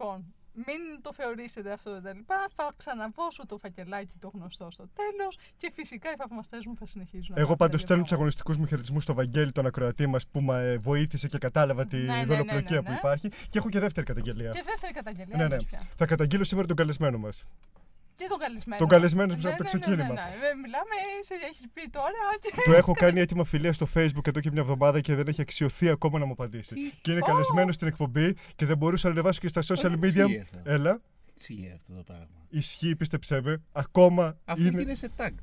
Λοιπόν, μην το θεωρήσετε αυτό τα λοιπά. Θα ξαναβώσω το φακελάκι το γνωστό στο τέλος και φυσικά οι θαυμαστές μου θα συνεχίζουν. Εγώ πάντως στέλνω τους αγωνιστικούς μου χαιρετισμούς στο Βαγγέλη, τον ακροατή μας που με βοήθησε και κατάλαβα τη Ναι, ναι, δολοπλοκία ναι, ναι, που ναι. υπάρχει. Και έχω και δεύτερη καταγγελία. Και δεύτερη καταγγελία. Ναι, ναι. πες πια. Θα καταγγείλω σήμερα τον καλεσμένο μας. Και τον καλεσμένο; Τον καλεσμένο Ναι, μας από το ναι, ναι, ξεκίνημα. Ναι, ναι, ναι. Μιλάμε, σε έχεις πει τώρα. Και... Του έχω κάνει έτοιμα φιλία στο Facebook εδώ και μια εβδομάδα και δεν έχει αξιωθεί ακόμα να μου απαντήσει. Τι; Και είναι Ω! καλεσμένο στην εκπομπή και δεν μπορούσα να ανεβάσω και στα social δεν media. ισχύει αυτό. Έλα. Τι αυτό το πράγμα; Ισχύει, πίστεψέ με. Ακόμα Αφού είναι. είναι σε τάκτ.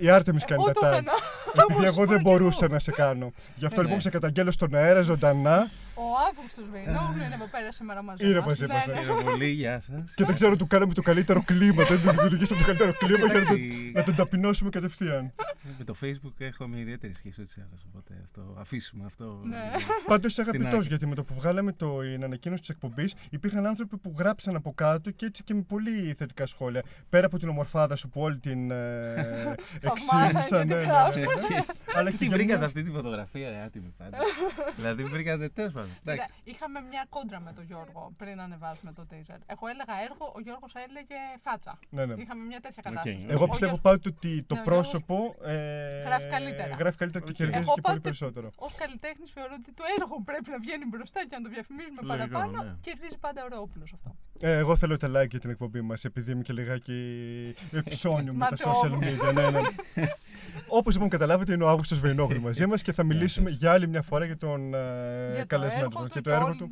Η Άρτεμις κάνει Εγώ τα το tag. έκανα. Επειδή Όμως εγώ δεν τώρα κι μπορούσα εγώ. να σε κάνω. Γι' αυτό Ε, λοιπόν ναι. σε καταγγέλω στον αέρα ζωντανά Ο Αύγουστος Βεϊνόγλου είναι εδώ πέρα σήμερα μαζί Είναι μας. μαζί μας, Ναι, ναι. ναι. Χαίρομαι πολύ, γεια σας. και δεν ξέρω του κάναμε το καλύτερο κλίμα. Δεν του δημιουργήσαμε το καλύτερο κλίμα για να τον- Εντάξει. να τον ταπεινώσουμε κατευθείαν. Με το Facebook έχω μια ιδιαίτερη σχέση έτσι άλλως, οπότε ας το αφήσουμε αυτό. Ναι. Πάντως είσαι αγαπητός άκρη. γιατί με το που βγάλαμε το, την ανακοίνωση της εκπομπής υπήρχαν άνθρωποι που γράψαν από κάτω και έτσι και με πολύ θετικά σχόλια. Πέρα από την ομορφάδα σου που όλη την ε, εξήγησαν. και ναι, τη ναι, γράψαν. ναι, ναι. Αλλά και Τι για βρήκατε μια- αυτή τη φωτογραφία, ρε άτιμη πάντα. δηλαδή βρήκατε τέλος πάντων. Κοίτα, Εντάξει. Είχαμε μια κόντρα με τον Γιώργο πριν ανεβάσουμε το teaser. Εγώ έλεγα έργο, ο Γιώργος έλεγε φάτσα. Ναι, ναι. Είχαμε μια τέτοια Οκ. κατάσταση. Εγώ Ο πιστεύω Γιώργος- πάντοτε ότι το Ναι, ο πρόσωπο ε, Γράφει καλύτερα. γράφει καλύτερα και Οκ. κερδίζει Εγώ και πολύ πάντοτε- περισσότερο. Ως καλλιτέχνης θεωρώ ότι το έργο πρέπει να βγαίνει μπροστά και να το διαφημίζουμε Λογικό, παραπάνω. ναι. Κερδίζει πάντα ωραίο όπλος αυτό. Ε, εγώ θέλω τα like για την εκπομπή μας, επειδή είμαι και λιγάκι ψώνιο με τα social Ματαιόμορφος. media. Ναι, ναι. Όπως λοιπόν καταλάβετε, είναι ο Αύγουστος Βεϊνόγλου μαζί μας και θα μιλήσουμε σας. για άλλη μια φορά για τον ε, Για το καλεσμένο έργο μας του και το και έργο όλη- του.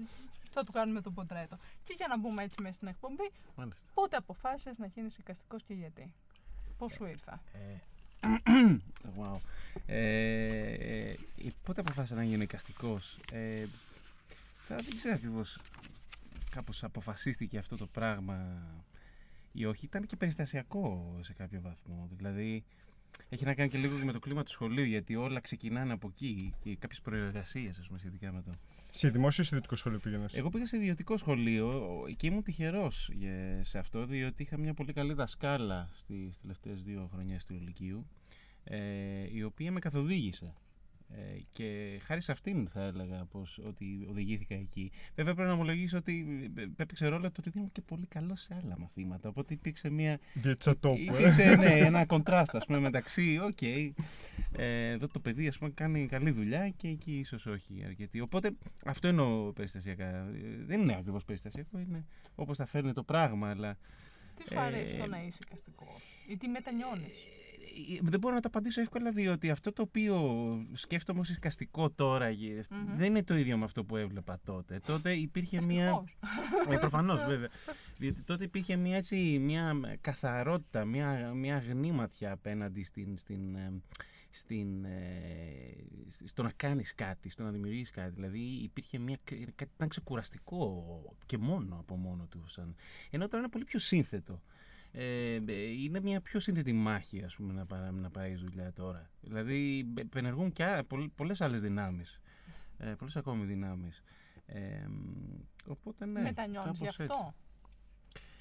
Θα του κάνουμε το πορτρέτο. Και για να μπούμε έτσι μέσα στην εκπομπή, Μάλιστα. πότε αποφάσισες να γίνεις εικαστικός και γιατί; Πώς σου ήρθα; Ε, wow. Ε, ε, πότε αποφάσισα να γίνω εικαστικός; Ε, τώρα δεν ξέρω ακριβώς. Κάπως αποφασίστηκε αυτό το πράγμα ή όχι. Ήταν και περιστασιακό σε κάποιο βαθμό. Δηλαδή έχει να κάνει και λίγο και με το κλίμα του σχολείου γιατί όλα ξεκινάνε από εκεί και κάποιες προεργασίες ας πούμε σχετικά με το. Σε δημόσιο ή σε ιδιωτικό σχολείο πήγαινες; Εγώ πήγα σε ιδιωτικό σχολείο και ήμουν τυχερός σε αυτό, διότι είχα μια πολύ καλή δασκάλα στις τελευταίες δύο χρονιές του Λυκείου, ε, η οποία με καθοδήγησε. Ε, και χάρη σε αυτήν θα έλεγα πως, ότι οδηγήθηκα εκεί. Βέβαια πρέπει να ομολογήσω ότι ε, έπαιξε ρόλο το ότι δεν ήμουν και πολύ καλός σε άλλα μαθήματα. Οπότε υπήρξε μια Διετσατόπου. ε. Υπήρξε ναι, ένα κοντράστ ας πούμε, μεταξύ, οκ, ε, εδώ το παιδί ας πούμε, κάνει καλή δουλειά και εκεί ίσως όχι αρκετή. Οπότε αυτό εννοώ περιστασιακά. Ε, Δεν είναι ακριβώς περιστασιακό, είναι όπως θα φέρνει το πράγμα, αλλά Τι σου αρέσει Ε, το να είσαι εικαστικό, ή τι μετανιώνεις; Ε, δεν μπορώ να το απαντήσω εύκολα διότι αυτό το οποίο σκέφτομαι ως εσκαστικό τώρα ε, Μμμ. δεν είναι το ίδιο με αυτό που έβλεπα τότε. Τότε υπήρχε μια... Ευτυχώς. Ε, Προφανώς, βέβαια. Διότι τότε υπήρχε μια, έτσι, μια καθαρότητα, μια, μια αγνή ματιά απέναντι στην, στην, ε, στην, ε, στο να κάνεις κάτι, στο να δημιουργήσεις κάτι. Δηλαδή υπήρχε μια, κάτι ήταν ξεκουραστικό και μόνο από μόνο του. Σαν, ενώ τώρα είναι πολύ πιο σύνθετο. Ε, ε, είναι μια πιο σύνθετη μάχη ας πούμε, να, παρά, να πάρεις δουλειά τώρα. Δηλαδή ε, επενεργούν και α- πολλ- πολλές άλλες δυνάμεις. Ε, πολλές ακόμη δυνάμεις. Ε, οπότε ναι. Μετανιώνεις γι' κάπως αυτό;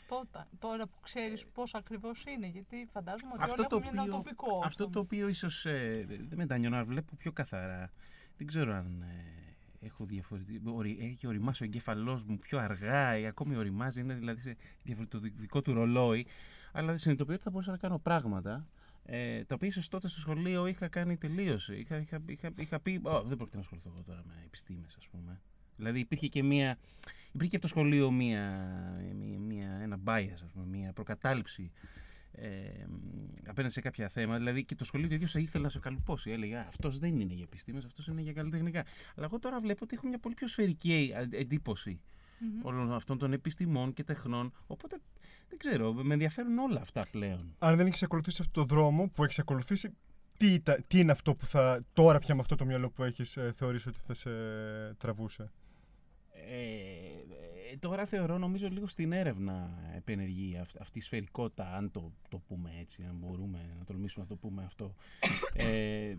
Τότε, τώρα που ξέρεις πώς ακριβώς είναι, γιατί φαντάζομαι ότι Αυτό όλα το έχουν ένα οποίο- τοπικό. Αυτό στο- το οποίο ίσως ε, δεν μετανιώνω, αλλά βλέπω πιο καθαρά. Δεν ξέρω αν ε, έχω διαφορετικό. ορι- Έχει οριμάσει ο εγκέφαλός μου πιο αργά ή ακόμη οριμάζει, είναι δηλαδή σε διαφορετικό του ρολόι. Αλλά συνειδητοποιώ ότι θα μπορούσα να κάνω πράγματα. Ε, τα οποία ίσως τότε στο σχολείο είχα κάνει τελείωση. Είχα, είχα, είχα, είχα πει: «Ω, Δεν πρόκειται να ασχοληθώ εγώ τώρα με επιστήμες ας πούμε. Δηλαδή υπήρχε και μία. Υπήρχε και από το σχολείο μία, μία, μία, ένα bias, ας πούμε, μία προκατάληψη ε, απέναντι σε κάποια θέματα. Δηλαδή και το σχολείο το ίδιο σε ήθελε να σε καλουπώσει. Έλεγε Αυτός δεν είναι για επιστήμες, αυτός είναι για καλλιτεχνικά. Αλλά εγώ τώρα βλέπω ότι έχω μια πολύ πιο σφαιρική ε, εντύπωση Μμμ. όλων αυτών των επιστημών και τεχνών. Οπότε δεν ξέρω, με ενδιαφέρουν όλα αυτά πλέον. Αν δεν έχεις ακολουθήσει αυτό το δρόμο που έχεις ακολουθήσει, τι, ήταν- τι είναι αυτό που θα. Τώρα πια με αυτό το μυαλό που έχεις, ε, θεωρήσει ότι θα σε τραβούσε; Ε, ε, τώρα θεωρώ νομίζω λίγο στην έρευνα επενεργεί αυ- αυτή η σφαιρικότητα, αν το, το πούμε έτσι, αν μπορούμε να τολμήσουμε να το πούμε αυτό. ε,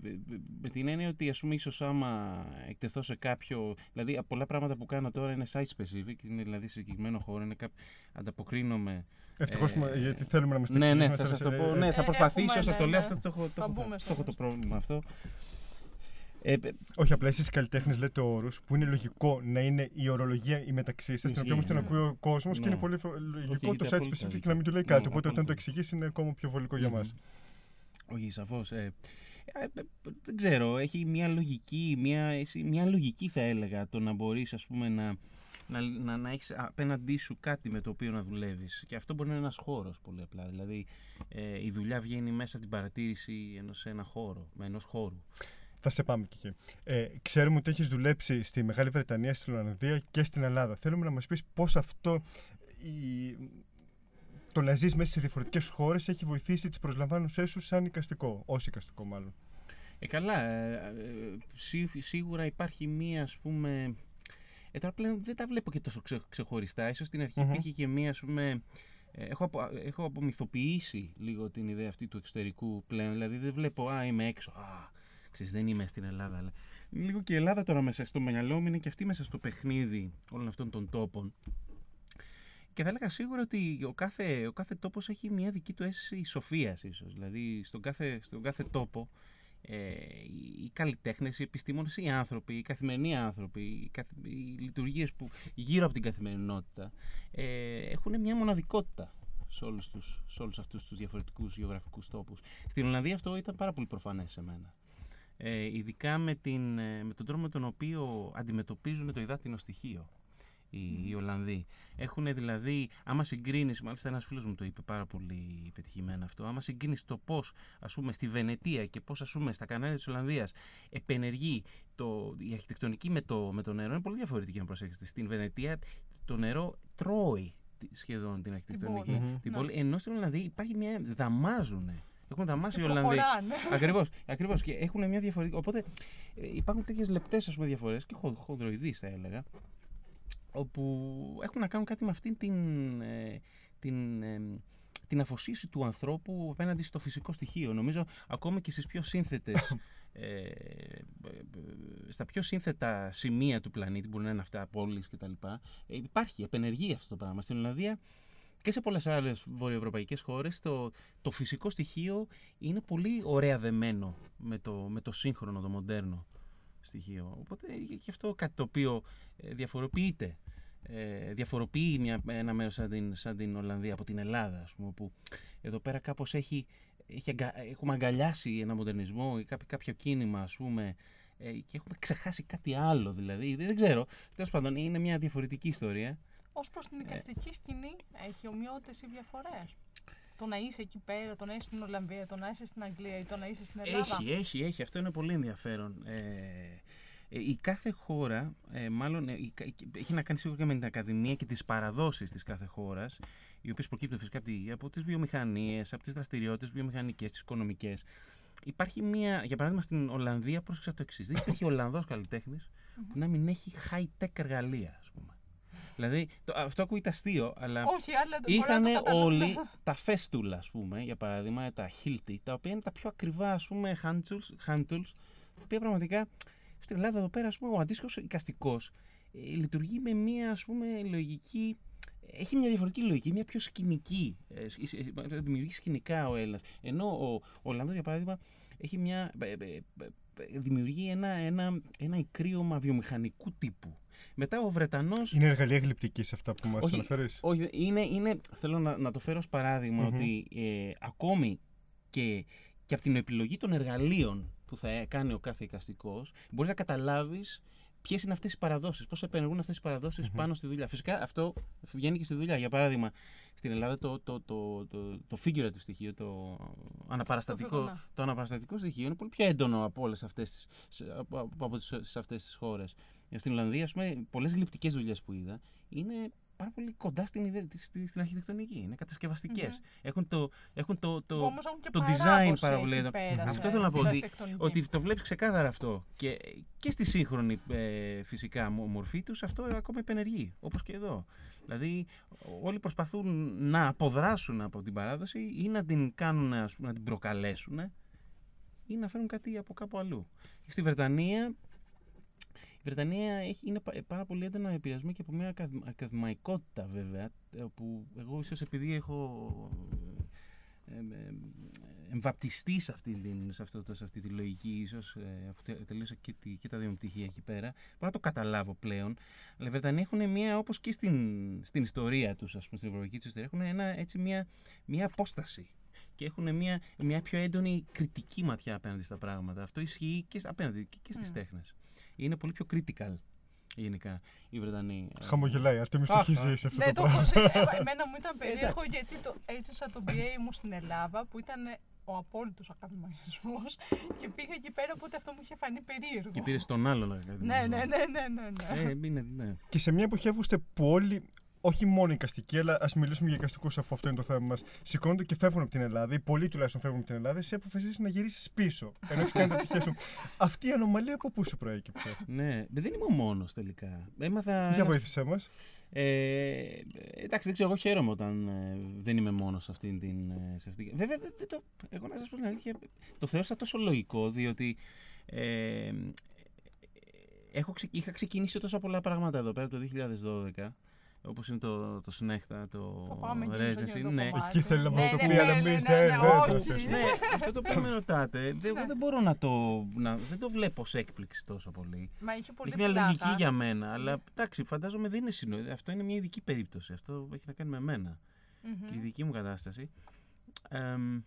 με την έννοια ότι ας πούμε ίσως άμα εκτεθώ σε κάποιο, δηλαδή από πολλά πράγματα που κάνω τώρα είναι site specific, είναι δηλαδή σε συγκεκριμένο χώρο, είναι κάπου, ανταποκρίνομαι. Ευτυχώς Ε, γιατί θέλουμε να μα Ναι, ναι, θα σας το πω, ναι, θα Ε, προσπαθήσω, έχουμε, σας το ναι, λέω, ναι. αυτό το έχω, το Θα έχω, Ε, ε, Όχι, απλά εσείς καλλιτέχνες λέτε όρου που είναι λογικό να είναι η ορολογία η μεταξύ σας, την Ισχύει, οποία όμως την ναι. ακούει ο κόσμος και Ναι. είναι πολύ φο- λογικό έχετε το site απόλυτο specific δίκιο. να μην του λέει Ναι, κάτι. Οπότε όταν το απόλυτο. εξηγήσει είναι ακόμα πιο βολικό για μας. Όχι, σαφώς. Ε, ε, ε, δεν ξέρω, έχει μια λογική, μια, εσύ- μια λογική θα έλεγα το να μπορείς ας πούμε να, να, να, να έχεις απέναντί σου κάτι με το οποίο να δουλεύεις και αυτό μπορεί να είναι ένας χώρος πολύ απλά, δηλαδή ε, η δουλειά βγαίνει μέσα από την παρατήρηση ενός σε ένα χώρο, με ενός χώρου. Θα σε πάμε και εκεί. Ε, ξέρουμε ότι έχεις δουλέψει στη Μεγάλη Βρετανία, στην Ολλανδία και στην Ελλάδα. Θέλουμε να μας πεις πώς αυτό. Η... Το να ζεις μέσα σε διαφορετικές χώρες έχει βοηθήσει τις προσλαμβάνουσές σου σαν οικαστικό. Ω οικαστικό, μάλλον. Ε, καλά, ε, ε, σί- σίγουρα υπάρχει μία ας πούμε... Ε, τώρα πλέον δεν τα βλέπω και τόσο ξε, ξεχωριστά. Ίσως στην αρχή Μμμ. υπήρχε και μία ας πούμε... ε, Έχω, απο, έχω απομυθοποιήσει λίγο την ιδέα αυτή του εξωτερικού πλέον. Δηλαδή δεν βλέπω, α, είμαι έξω. Α, ξέρεις, δεν είμαι στην Ελλάδα. Αλλά... Λίγο και η Ελλάδα τώρα μέσα στο μυαλό μου είναι και αυτή μέσα στο παιχνίδι όλων αυτών των τόπων. Και θα έλεγα σίγουρα ότι ο κάθε, ο κάθε τόπος έχει μια δική του αίσθηση σοφίας ίσως. Δηλαδή στον κάθε, στον κάθε τόπο ε, οι- οι καλλιτέχνες, οι επιστήμονες, οι άνθρωποι, οι καθημερινοί άνθρωποι, οι, καθ, οι λειτουργίες που γύρω από την καθημερινότητα ε, έχουν μια μοναδικότητα σε όλους, τους, σε όλους αυτούς τους διαφορετικούς γεωγραφικούς τόπους. Στην Ολλανδία αυτό ήταν πάρα πολύ προφανές σε μένα. Ε, ειδικά με, την, ε, με τον τρόπο με τον οποίο αντιμετωπίζουν το υδάτινο στοιχείο οι, οι Ολλανδοί. Έχουν δηλαδή, άμα συγκρίνεις, μάλιστα ένας φίλος μου το είπε πάρα πολύ πετυχημένα αυτό, άμα συγκρίνεις το πώς, ας πούμε, στη Βενετία και πώς, ας πούμε, στα κανάλια της Ολλανδίας επενεργεί το, η αρχιτεκτονική με το, με το νερό, είναι πολύ διαφορετική να προσέξετε. Στην Βενετία το νερό τρώει τη- σχεδόν την αρχιτεκτονική. πόλη. Μμμ. Την Ναι. πόλη, ενώ στην Ολλανδία υπάρχει μια. δαμάζουνε. Έχουν δαμάσει Και οι Ολλανδοί. προχωράνε. Ακριβώς. Ακριβώς. Και έχουν μια διαφορετική. Οπότε ε, υπάρχουν τέτοιες λεπτές διαφορές και χο, χονδροειδεί, θα έλεγα, όπου έχουν να κάνουν κάτι με αυτήν την, ε, την, ε, την αφοσίωση του ανθρώπου απέναντι στο φυσικό στοιχείο. Νομίζω ακόμη και στις πιο σύνθετες ε, ε, ε, στα πιο σύνθετα σημεία του πλανήτη, μπορεί να είναι αυτά πόλεις κτλ. Ε, υπάρχει, επενεργεί αυτό το πράγμα. Στην Ολλανδία και σε πολλές άλλες βορειοευρωπαϊκές χώρες το, το φυσικό στοιχείο είναι πολύ ωραία δεμένο με το, με το σύγχρονο, το μοντέρνο στοιχείο. Οπότε και αυτό κάτι το οποίο ε, διαφοροποιείται. Ε, διαφοροποιεί μια, ένα μέρος σαν την, σαν την Ολλανδία από την Ελλάδα, ας πούμε, που εδώ πέρα κάπως έχει, έχει αγκα- έχουμε αγκαλιάσει ένα μοντερνισμό ή κάποιο, κάποιο κίνημα, ας πούμε, ε, και έχουμε ξεχάσει κάτι άλλο, δηλαδή. Δεν, δεν ξέρω. Τέλος πάντων, είναι μια διαφορετική ιστορία. Ω προς την εικαστική σκηνή, έχει ομοιότητες ή διαφορές; Το να είσαι εκεί πέρα, το να είσαι στην Ολλανδία, το να είσαι στην Αγγλία ή το να είσαι στην Ελλάδα. Έχει, έχει, έχει. Αυτό είναι πολύ ενδιαφέρον. Ε, ε, η κάθε χώρα, ε, μάλλον ε, η κα- έχει να κάνει σίγουρα και με την Ακαδημία και τις παραδόσεις της κάθε χώρας, οι οποίες προκύπτουν φυσικά από, τη, από τις βιομηχανίες, από τις δραστηριότητες βιομηχανικές, τις οικονομικές. Υπάρχει μία, για παράδειγμα στην Ολλανδία, πρόσεξα το εξής. Δεν υπήρχε Ολλανδός καλλιτέχνης που να μην έχει high-tech εργαλεία, ας πούμε. Δηλαδή, το, αυτό ακούγεται αστείο, αλλά Όχι, αλλά δεν Είχαν μπορώ να το καταλάβω. όλοι τα φέστουλα, ας πούμε, για παράδειγμα, τα Hilti, τα οποία είναι τα πιο ακριβά, ας πούμε, hand tools, hand tools τα οποία πραγματικά στην Ελλάδα εδώ πέρα, ας πούμε, ο αντίστοιχος οικαστικός ε, λειτουργεί με μια, ας πούμε, λογική έχει μια διαφορετική λογική, μια πιο σκηνική. ε, σκ- ε, ε, Δημιουργεί σκηνικά ο Έλληνας. Ενώ ο, ο Ολλανδός, για παράδειγμα, έχει μια, ε, ε, ε, ε, δημιουργεί ένα, ένα, ένα ικρίωμα βιομηχανικού τύπου. Μετά ο Βρετανός Είναι εργαλεία γλυπτικής σε αυτά που μας Όχι, αναφέρεις; όχι, είναι, είναι, θέλω να, να το φέρω ως παραδειγμα Μμμ. ότι ε, ακόμη και, και από την επιλογή των εργαλείων που θα ε, κάνει ο κάθε εικαστικός μπορείς να καταλάβεις ποιες είναι αυτές οι παραδόσεις, πώς επενεργούν αυτές οι παραδόσεις Μμμ. πάνω στη δουλειά. Φυσικά αυτό βγαίνει και στη δουλειά. Για παράδειγμα, στην Ελλάδα το, το, το, το, το figurative στοιχείο, το αναπαραστατικό, φυγωνά. το αναπαραστατικό στοιχείο είναι πολύ πιο έντονο από όλες αυτές τις, σε- από, από, από τις, σε αυτές τις χώρες. Στην Ολλανδία, ας πούμε, πολλές γλυπτικές δουλειές που είδα είναι πάρα πολύ κοντά στην, ιδέα, στη- στη- στην αρχιτεκτονική. Είναι κατασκευαστικές. Έχουν το, έχουν το, το, Όμως έχουν και το παράδοση design πάρα πολύ εκεί έντονο. πέρα Αυτό σε- θέλω να πω, σε ότι- αρχιτεκτονική. ότι το βλέπεις ξεκάθαρα αυτό. Και, και στη σύγχρονη ε, φυσικά μο- μορφή τους αυτό ακόμα επενεργεί, όπως και εδώ. Δηλαδή όλοι προσπαθούν να αποδράσουν από την παράδοση ή να την κάνουν, ας πούμε, να την προκαλέσουν ή να φέρουν κάτι από κάπου αλλού. Στη Βρετανία η Βρετανία έχει, είναι πα- πάρα πολύ έντονα επηρεασμένη και από μια ακαδη- ακαδημαϊκότητα βέβαια, ε, που εγώ ίσως επειδή έχω ε, ε, ε, εμβαπτιστεί σε αυτή, την, σε, αυτό, το- σε αυτή τη λογική ίσως, ε, αφού τε- τελείωσα και, τη- και τα δύο μου πτυχία εκεί πέρα, μπορώ να το καταλάβω πλέον. Αλλά οι Βρετανοί έχουν μια, όπως και στην, στην ιστορία τους, ας πούμε, στην ευρωπαϊκή τους ιστορία, έχουν ένα, έτσι μια, μια απόσταση. Και έχουν μια, μια πιο έντονη κριτική ματιά απέναντι στα πράγματα. Αυτό ισχύει και, σ- απέναντι και, και στις Mm. τέχνες. Είναι πολύ πιο critical γενικά οι Βρετανοί. Ε, Χαμογελάει, Αρτέμις το Αχ, έχει αχ. ζήσει αυτό Ναι, το το έχω πράγμα. ζήσει. Ε, Εμένα μου ήταν περίεργο γιατί το έζησα το BA μου στην Ελλάδα που ήταν ο απόλυτος ακαδημαϊκισμός και πήγα εκεί πέρα οπότε αυτό μου είχε φανεί περίεργο. Και πήρες τον άλλον Ναι, ναι, ναι, ναι, ναι. ναι. Ε, είναι, ναι. Και σε μια εποχή ακούστε που όλοι, όχι μόνο εικαστικοί, αλλά ας μιλήσουμε για εικαστικούς αφού αυτό είναι το θέμα μας, σηκώνονται και φεύγουν από την Ελλάδα, ή πολλοί τουλάχιστον φεύγουν από την Ελλάδα, εσύ αποφασίσει να γυρίσεις πίσω. Ενώ έχεις κάνει τα τυχαία σου. Αυτή η ανομαλία από πού σου προέκυψε; ναι. Δεν είμαι ο μόνος τελικά. Έμαθα. Για ένα- βοήθησέ μας. Ε, εντάξει, δεν ξέρω, εγώ χαίρομαι όταν ε, δεν είμαι μόνος σε αυτήν την. ε, σε αυτή... Βέβαια, δεν, δεν το, εγώ να σας πω την αλήθεια, το θεώρησα τόσο λογικό, διότι. Ε, έχω, ξε- είχα ξεκινήσει τόσα πολλά πράγματα εδώ πέρα το 2012. Όπως είναι το, το Συνέχτα, το Το πάμε εκεί στο Residency. γιο το Ναι, κομμάτι. Εκεί θέλει να Ναι, μας το ναι, πει, ναι, αλλά ναι, εμείς ναι, δεν- ναι, δεν το όχι. θέσουμε. ναι, αυτό το οποίο με ρωτάτε, δεν, εγώ Ναι. δεν μπορώ να το. Να, δεν το βλέπω ως έκπληξη τόσο πολύ. Μα είχε πολύ Έχει μια πλάκα. λογική για μένα, αλλά εντάξει, φαντάζομαι δεν είναι συνολικό. Αυτό είναι μια ειδική περίπτωση. Αυτό έχει να κάνει με μένα Μμμ. και η δική μου κατάσταση. Εμ,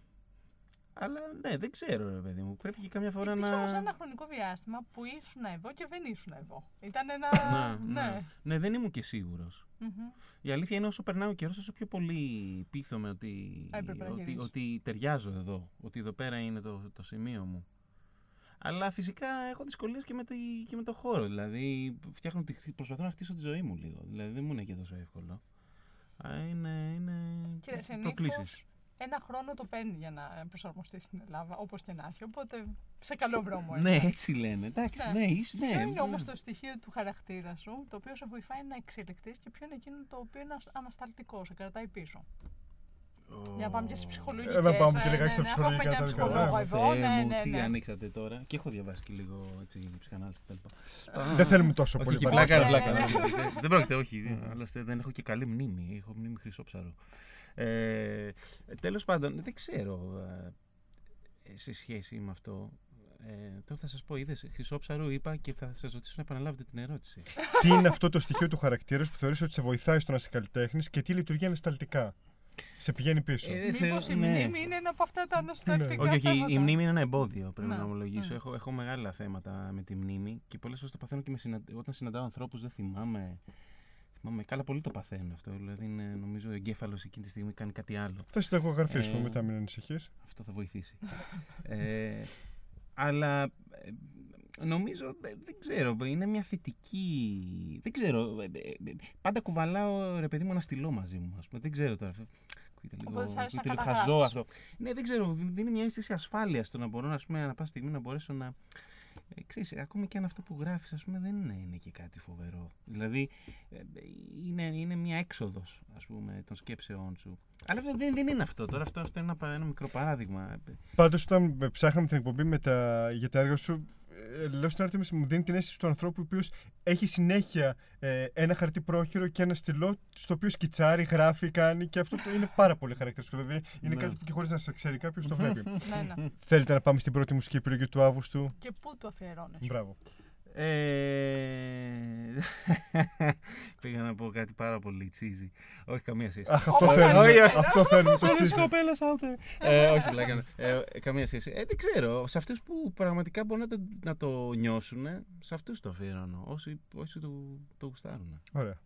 αλλά ναι, δεν ξέρω, ρε παιδί μου. Πρέπει και καμιά φορά Υπήρχε να. όμως ένα χρονικό διάστημα που ήσουν εδώ και δεν ήσουν εδώ. Ήταν ένα... Ναι, ναι. ναι. ναι, δεν ήμουν και σίγουρος. Μμμ. Η αλήθεια είναι όσο περνάει ο καιρό, τόσο πιο πολύ πείθομαι ότι, Έπρεπε να ότι, γυρίσεις. ότι ταιριάζω εδώ. Ότι εδώ πέρα είναι το, το σημείο μου. Αλλά φυσικά έχω δυσκολίες και, με τη- και με το χώρο. Δηλαδή, φτιάχνω, τη- προσπαθώ να χτίσω τη ζωή μου λίγο. Δηλαδή, δεν μου είναι και τόσο εύκολο. Α, Είναι, είναι Κοίτα, συνήθως προκλήσεις. Ένα χρόνο το παίρνει για να προσαρμοστεί στην Ελλάδα, όπως και να έχει. Οπότε σε καλό δρόμο Ναι, είναι. έτσι λένε. Εντάξει, Ναι. ναι, είσαι, ναι. Ποιο είναι ναι. όμως το στοιχείο του χαρακτήρα σου, το οποίο σε βοηθάει να εξελιχθείς και ποιο είναι εκείνο το οποίο είναι ασ- ανασταλτικό, σε κρατάει πίσω; Για να πάμε και στις ψυχολογικές. Έλα, πάμε και λιγάκι στα ψυχολογικά Έχουμε και ένα τελικά. ψυχολόγο Ε, εδώ. Θεέ Ναι, μου, ναι, τι ναι. ανοίξατε τώρα. Και έχω διαβάσει και λίγο έτσι, ψυχανάλυση κτλ. Δεν θέλουμε τόσο Όχι, πολύ όχι, παράδειγμα. πλάκα, Ναι, πλάκα. ναι, ναι, δεν- Δεν πρόκειται, όχι. Άλλωστε δεν έχω και καλή μνήμη. Έχω μνήμη χρυσόψαρο. Ε, Τέλος πάντων, δεν ξέρω ε, σε σχέση με αυτό. Ε, τώρα θα σας πω, είδες χρυσόψαρο, είπα και θα σας ρωτήσω να επαναλάβετε την ερώτηση. Τι είναι αυτό το στοιχείο του χαρακτήρας σου που θεωρείς ότι σε βοηθάει στο να είσαι καλλιτέχνης και τι λειτουργεί ανασταλτικά; Σε πηγαίνει πίσω. Ε, Μήπως θεω- η ναι. μνήμη είναι ένα από αυτά τα ανασταλτικά Όχι, όχι, η θέματα; μνήμη είναι ένα εμπόδιο, πρέπει Ναι. να ομολογήσω. Mm. Έχω, έχω μεγάλα θέματα με τη μνήμη και πολλές φορές το παθαίνω και με συναν- όταν συναντάω ανθρώπους δεν θυμάμαι. Θυμάμαι, καλά, πολύ το παθαίνω αυτό. Δηλαδή, είναι, νομίζω ο εγκέφαλος εκείνη τη στιγμή κάνει κάτι άλλο. Θα συνταγογραφήσουμε Ε, μετά, μην ανησυχείς. Αυτό θα βοηθήσει. ε, αλλά ε, νομίζω, ε, δεν ξέρω, είναι μια θετική. Δεν ξέρω. ε, ε, ε, πάντα κουβαλάω ρε παιδί μου ένα στυλό μαζί μου. Ας πούμε. Δεν ξέρω τώρα. Ακούγεται λίγο, Οπότε σ' άρεσε ακούγεται να λίγο χαζό καταγράφεις. αυτό. Ναι, δεν ξέρω. δι- Δίνει μια αίσθηση ασφάλειας το να μπορώ να πούμε, ανά πάσα στιγμή να μπορέσω να. Ε, ξέρεις, ακόμη και αν αυτό που γράφεις ας πούμε δεν είναι, είναι και κάτι φοβερό. Δηλαδή ε, είναι, είναι μια έξοδος ας πούμε των σκέψεών σου. Αλλά δεν, δεν, δεν είναι αυτό τώρα, αυτό, αυτό είναι ένα, πα- ένα μικρό παράδειγμα. Πάντως, όταν με ψάχναμε την εκπομπή με τα, για τα έργα σου, ε, λέω στην Άρτεμις μου δίνει την αίσθηση του ανθρώπου ο οποίος έχει συνέχεια ε, ένα χαρτί πρόχειρο και ένα στυλό στο οποίο σκιτσάρει, γράφει, κάνει και αυτό το είναι πάρα πολύ χαρακτηριστικό. Δηλαδή είναι Ναι. κάτι που και χωρίς να σε ξέρει κάποιος το βλέπει. Ναι, ναι. Θέλετε να πάμε στην πρώτη μουσική επιλογή του Αύγουστου; Και πού το αφιερώνεις; Μπράβο. Ε... Πήγα να πω κάτι πάρα πολύ τσίζι. Όχι, καμία σχέση. Αχ, αυτό Ω, θέλουμε. όχι, όχι. αυτό θέλουμε. Το Sorry, τσίζι. κοπέλα, out there. ε, όχι, πλάκα. Ε, καμία σχέση. Ε, δεν ξέρω. Σε αυτούς που πραγματικά μπορούν να το, να το νιώσουν, σε αυτούς το αφιερώνω. Όσοι, όσοι το, το γουστάρουν. Ωραία.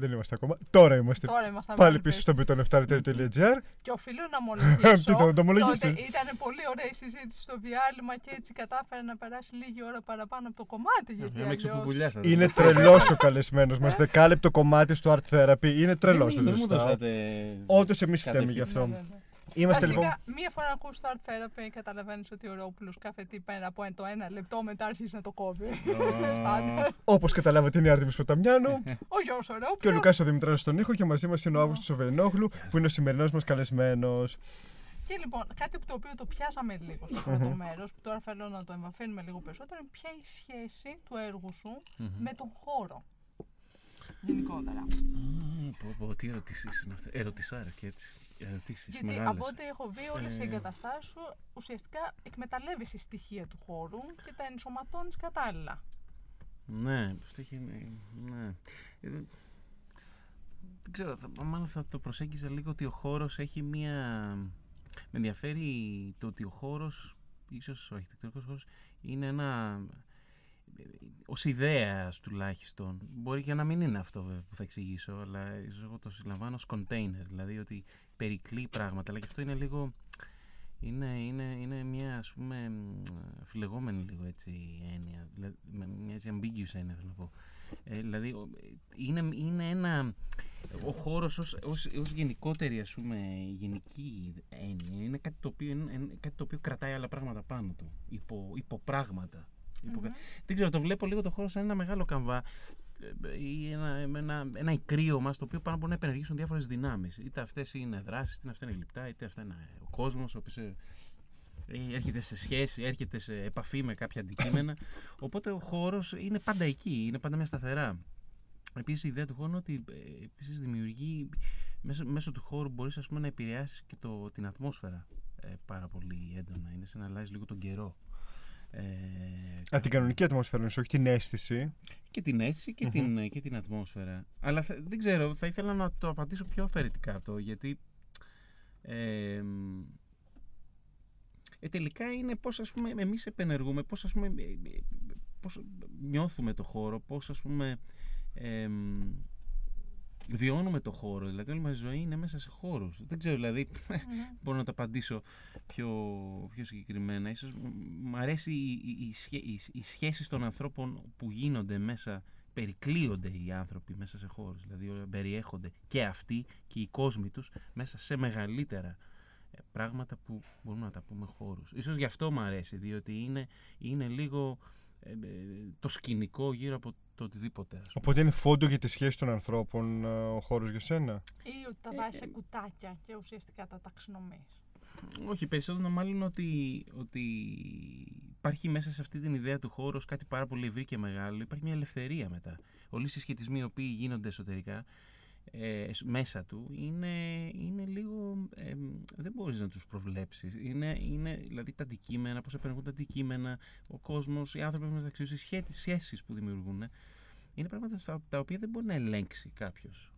Δεν είμαστε ακόμα. Τώρα είμαστε. Τώρα είμαστε Πάλι πίσω στο beton7.gr. Και οφείλω να ομολογήσω. Τι θα το ομολογήσεις; τότε ήταν πολύ ωραία η συζήτηση στο διάλειμμα και έτσι κατάφερα να περάσει λίγη ώρα παραπάνω από το κομμάτι. Γιατί Ε, με αλλιώς... ξεπουμπουλιάσατε. Είναι τρελός ο καλεσμένος μας. Δεκάλεπτο κομμάτι στο Art Therapy. Είναι τρελός. Δεν μου δώσατε. Όντως εμείς φταίμε γι' Ναι, αυτό. Ναι, ναι. Είμαστε Βασικά, λοιπόν. μία φορά ακούς το Art Therapy καταλαβαίνεις ότι ο Ρόπουλος κάθε τι πέρα από το ένα λεπτό μετά αρχίζει να το κόβει. Στάνταρ. Όπως καταλάβατε, είναι η Άρτεμι Ποταμιάνου Ο Γιώργος ο και ο Ρόπουλος. Λουκάς ο Δημητράδο στον ήχο και μαζί μας είναι ο Αύγουστος ο Βερνόγλου που είναι ο σημερινός μας καλεσμένος. Και λοιπόν, κάτι που το οποίο το πιάσαμε λίγο στο πρώτο μέρος, που τώρα θέλω να το εμβαθύνουμε λίγο περισσότερο, είναι ποια είναι η σχέση του έργου σου με τον χώρο. Γενικότερα. Πω, πω, τι ερωτήσεις είναι αυτές; Ερωτησάρα και έτσι. Ερωτήσεις Γιατί μεγάλες. από ό,τι έχω δει, όλες οι Ε. εγκαταστάσεις σου ουσιαστικά εκμεταλλεύεσαι στοιχεία του χώρου και τα ενσωματώνεις κατάλληλα. Ναι, αυτό έχει. Ναι. Ε, δεν ξέρω, θα, μάλλον θα το προσέγγιζα λίγο ότι ο χώρος έχει μία... Με ενδιαφέρει το ότι ο χώρος, ίσως ο αρχιτεκτονικός χώρος, είναι ένα... Ως ιδέα τουλάχιστον. Μπορεί και να μην είναι αυτό βέβαια, που θα εξηγήσω, αλλά ίσως εγώ το συλλαμβάνω ως container, δηλαδή ότι περικλεί πράγματα, αλλά και αυτό είναι λίγο... Είναι, είναι, είναι μια ας πούμε μ, φιλεγόμενη λίγο έτσι έννοια, δηλαδή, με μια έτσι ambiguous έννοια θέλω να πω. Ε, δηλαδή ο- είναι, είναι ένα, ο χώρος ως, ως, ως γενικότερη ας πούμε γενική έννοια είναι κάτι το οποίο, είναι, είναι κάτι το οποίο κρατάει άλλα πράγματα πάνω του, υπό, υποπράγματα. Υπο, Μμμ. Δεν ξέρω, το βλέπω λίγο το χώρο σαν ένα μεγάλο καμβά ε, ή ένα, ένα, ένα ικρίωμα στο οποίο πάνω μπορεί να επενεργήσουν διάφορες δυνάμεις. Είτε αυτές είναι δράσεις, είτε αυτά είναι γλυπτά, είτε αυτά είναι ο κόσμος, ο οποίος έρχεται σε σχέση, έρχεται σε επαφή με κάποια αντικείμενα. Οπότε ο χώρος είναι πάντα εκεί, είναι πάντα μια σταθερά. Επίσης, η ιδέα του χώρου είναι ότι ε, επίσης δημιουργεί μέσω, μέσω του χώρου μπορείς να επηρεάσεις και το, την ατμόσφαιρα ε, πάρα πολύ έντονα. Είναι σαν να αλλάζεις λίγο τον καιρό. Ε, Α, την κανονική ατμόσφαιρα, όχι την αίσθηση. και την αίσθηση και, την, και την ατμόσφαιρα. Αλλά θα- δεν ξέρω, θα ήθελα να το απαντήσω πιο αφαιρετικά αυτό, γιατί ε, ε, τελικά είναι πώς ας πούμε εμείς επενεργούμε, πώς ας πούμε ε, ε, πώς νιώθουμε το χώρο, πώς ας πούμε ε, βιώνουμε το χώρο, δηλαδή όλη μας η ζωή είναι μέσα σε χώρους. Δεν ξέρω, δηλαδή Μμμ. μπορώ να το απαντήσω πιο, πιο συγκεκριμένα. Ίσως μ- μ' αρέσει οι, οι, οι, σχέ- οι, οι σχέσεις των ανθρώπων που γίνονται μέσα, περικλείονται οι άνθρωποι μέσα σε χώρους. Δηλαδή όλα περιέχονται και αυτοί και οι κόσμοι τους μέσα σε μεγαλύτερα ε, πράγματα που μπορούμε να τα πούμε χώρους. Ίσως γι' αυτό μου αρέσει, διότι είναι, είναι λίγο ε, ε, το σκηνικό γύρω από το οτιδήποτε. ας πούμε. Οπότε είναι φόντο για τη σχέση των ανθρώπων ε, ο χώρος για σένα; Ή ότι τα βάζει σε κουτάκια και ουσιαστικά τα ταξινομείς. Όχι, περισσότερο μάλλον ότι, ότι υπάρχει μέσα σε αυτή την ιδέα του χώρου ως κάτι πάρα πολύ ευρύ και μεγάλο. Υπάρχει μια ελευθερία μετά. Όλοι οι συσχετισμοί οι οποίοι γίνονται εσωτερικά ε, σ- μέσα του είναι, είναι λίγο. ε, δεν μπορείς να τους προβλέψεις. Είναι, είναι δηλαδή τα αντικείμενα, πώς επενεργούν τα αντικείμενα, ο κόσμος, οι άνθρωποι μεταξύ τους, οι σχέσεις, σχέσεις που δημιουργούν. Είναι πράγματα στα- τα οποία δεν μπορεί να ελέγξει κάποιος.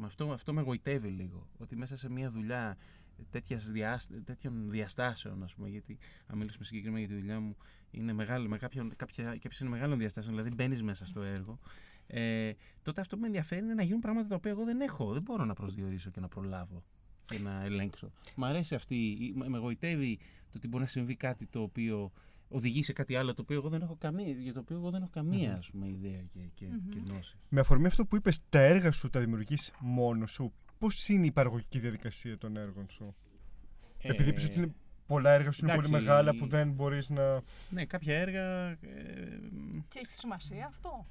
Αυτό, αυτό με εγωιτεύει λίγο. Ότι μέσα σε μια δουλειά τέτοιας διάσ- τέτοιων διαστάσεων, ας πούμε, γιατί αν μιλήσουμε συγκεκριμένα για τη δουλειά μου, είναι μεγάλο, με κάποιον, κάποια, κάποιες είναι μεγάλων διαστάσεων, δηλαδή μπαίνεις μέσα στο έργο, ε, τότε αυτό που με ενδιαφέρει είναι να γίνουν πράγματα τα οποία εγώ δεν έχω. Δεν μπορώ να προσδιορίσω και να προλάβω και να ελέγξω. Μ' αρέσει αυτή, η- με με εγωιτεύει το ότι μπορεί να συμβεί κάτι το οποίο οδηγεί σε κάτι άλλο το οποίο εγώ δεν έχω καμία, για το οποίο εγώ δεν έχω καμία ας πούμε, ιδέα και, και, Μμμ. και γνώση. Με αφορμή αυτό που είπες, τα έργα σου τα δημιουργείς μόνος σου. Πώς είναι η παραγωγική διαδικασία των έργων σου, Επειδή είπες ότι είναι πολλά έργα σου είναι πολύ Ε, εντάξει. μεγάλα που δεν μπορείς να. Ναι, κάποια έργα. Ε, Και έχει σημασία αυτό.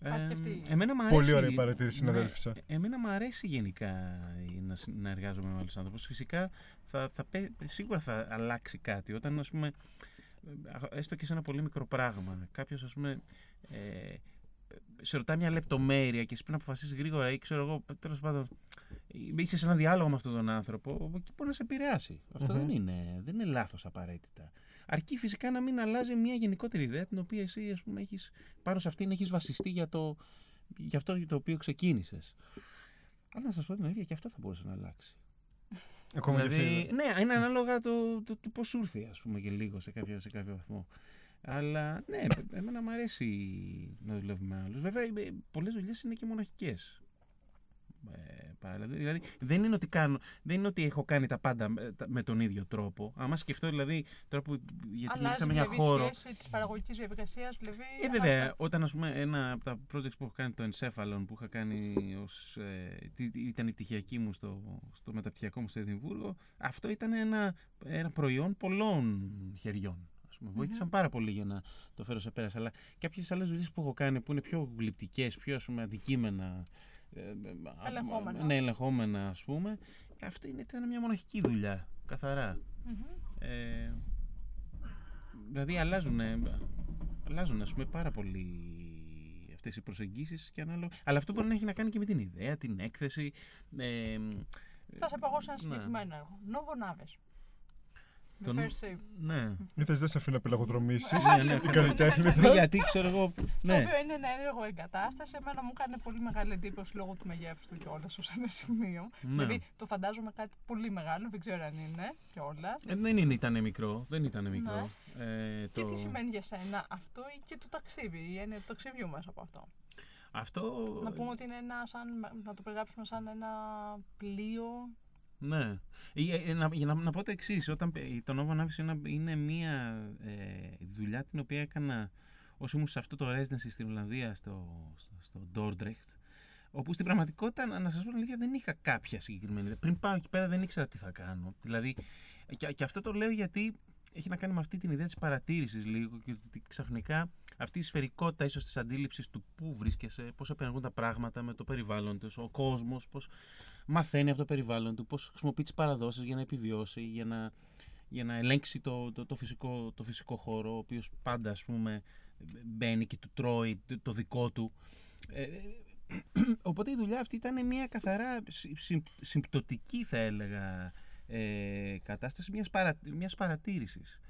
Υπάρχει και Ε, αυτή. εμένα μου αρέσει, Πολύ ωραία η παρατήρηση, ναι, συναδέλφισσα. ε, εμένα μου αρέσει γενικά να, συ- να εργάζομαι με άλλους άνθρωπους. Φυσικά θα, θα, πέ- σίγουρα θα αλλάξει κάτι. Όταν, ας πούμε, ε, έστω και σε ένα πολύ μικρό πράγμα, κάποιος, ας πούμε, ε, σε ρωτάει μια λεπτομέρεια και εσύ πρέπει να αποφασίσεις γρήγορα ή ξέρω εγώ, τέλος πάντων, είσαι σε ένα διάλογο με αυτόν τον άνθρωπο, όπου εκεί μπορεί να σε επηρεάσει. Αυτό Μμμ. δεν είναι, δεν είναι λάθος απαραίτητα. Αρκεί φυσικά να μην αλλάζει μια γενικότερη ιδέα την οποία εσύ ας πούμε, έχεις, πάνω σε αυτήν έχεις βασιστεί για, το, για αυτό για το οποίο ξεκίνησες. Αλλά να σας πω την αλήθεια, και αυτό θα μπορούσε να αλλάξει. Ακόμα και δηλαδή, αυτή. ναι, είναι ανάλογα το, το, το πώς σου ήρθε, ας πούμε, και λίγο σε κάποιο, σε κάποιο βαθμό. Αλλά ναι, εμένα μου αρέσει να δουλεύω με άλλους. Βέβαια, πολλές δουλειές είναι και μοναχικές. Ε, δηλαδή, δεν είναι, ότι κάνω, δεν είναι ότι έχω κάνει τα πάντα με, τον ίδιο τρόπο. Άμα σκεφτώ δηλαδή τώρα που γιατί μιλήσαμε για χώρο. η σχέση της παραγωγικής διαδικασίας, δηλαδή. Ε, βέβαια, όταν ας πούμε, ένα από τα projects που έχω κάνει, το Encephalon, που είχα κάνει ως, ε, ήταν η πτυχιακή μου στο, στο μεταπτυχιακό μου στο Εδιμβούργο, αυτό ήταν ένα, ένα προϊόν πολλών χεριών. Πούμε. Βοήθησαν πάρα πολύ για να το φέρω σε πέρας. Αλλά κάποιες άλλες δουλειές που έχω κάνει που είναι πιο γλυπτικές, πιο ας πούμε, αντικείμενα ε, ε, ελεγχόμενα. Ναι, ελεγχόμενα, ας πούμε. Αυτή είναι, ήταν μια μοναχική δουλειά, καθαρά. Ε, δηλαδή αλλάζουν, αλλάζουν ας πούμε, πάρα πολύ αυτές οι προσεγγίσεις και ανάλογα. Αλλά αυτό μπορεί να έχει να κάνει και με την ιδέα, την έκθεση. Ε, θα σε πω εγώ σε ένα ναι. συγκεκριμένο έργο. Νόβο Νάβες. Τον... Ναι. Μην θες, δεν σε αφήνω να πελαγοδρομήσεις. Ναι, ναι, η καλλιτέχνη. Γιατί ξέρω εγώ. Ναι. Το οποίο είναι ένα έργο εγκατάσταση. Εμένα μου κάνει πολύ μεγάλη εντύπωση λόγω του μεγέθους του κιόλας ως ένα σημείο. Ναι. Δηλαδή το φαντάζομαι κάτι πολύ μεγάλο, δεν ξέρω αν είναι κιόλας. Ε, δεν είναι, ήταν μικρό. Δεν ήταν μικρό. Ναι. Ε, το... Και τι σημαίνει για σένα αυτό ή και το ταξίδι, η έννοια του ταξιδιού μέσα από αυτό; Αυτό... Να πούμε ότι είναι ένα σαν, να το περιγράψουμε σαν ένα πλοίο ναι. Ε, ε, να, για να, να πω το εξής, όταν το Nova Navis είναι, είναι μια ε, δουλειά την οποία έκανα όσο ήμουν σε αυτό το residency στην Ολλανδία, στο, στο, στο Dordrecht, όπου στην πραγματικότητα, να σας πω αλήθεια, δεν είχα κάποια συγκεκριμένη ιδέα. Πριν πάω εκεί πέρα δεν ήξερα τι θα κάνω. Δηλαδή, και, και αυτό το λέω γιατί έχει να κάνει με αυτή την ιδέα της παρατήρησης λίγο και ότι ξαφνικά αυτή η σφαιρικότητα ίσως της αντίληψης του πού βρίσκεσαι, πώς απενεργούν τα πράγματα με το περιβάλλον τους, ο κόσμος, πώς μαθαίνει από το περιβάλλον του, πώς χρησιμοποιεί τις παραδόσεις για να επιβιώσει, για να, για να ελέγξει το, το, το, φυσικό, το φυσικό χώρο, ο οποίος πάντα ας πούμε, μπαίνει και του τρώει το, δικό του. Ε, οπότε η δουλειά αυτή ήταν μια καθαρά συμπτωτική θα έλεγα ε, κατάσταση μιας, παρα, μιας παρατήρησης.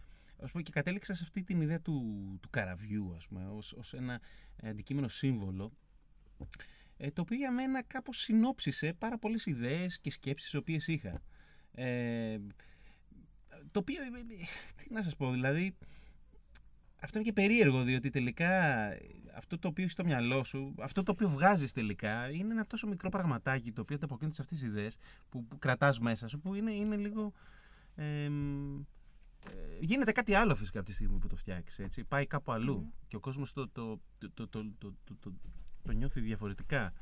Ας πούμε, και κατέληξα σε αυτή την ιδέα του, του καραβιού ας πούμε, ως, ως ένα αντικείμενο σύμβολο ε, το οποίο για μένα κάπως συνόψισε πάρα πολλές ιδέες και σκέψεις τις οποίες είχα. Ε, το οποίο, ε, ε, τι να σας πω, δηλαδή, αυτό είναι και περίεργο, διότι τελικά αυτό το οποίο έχει στο μυαλό σου, αυτό το οποίο βγάζεις τελικά, είναι ένα τόσο μικρό πραγματάκι το οποίο ανταποκρίνεται σε αυτές τις ιδέες που, που κρατάς μέσα σου, που είναι, είναι λίγο... Ε, γίνεται κάτι άλλο φυσικά από τη στιγμή που το φτιάξεις. Πάει κάπου αλλού. Και ο κόσμος το, το, το, το, το, το νιώθει διαφορετικά.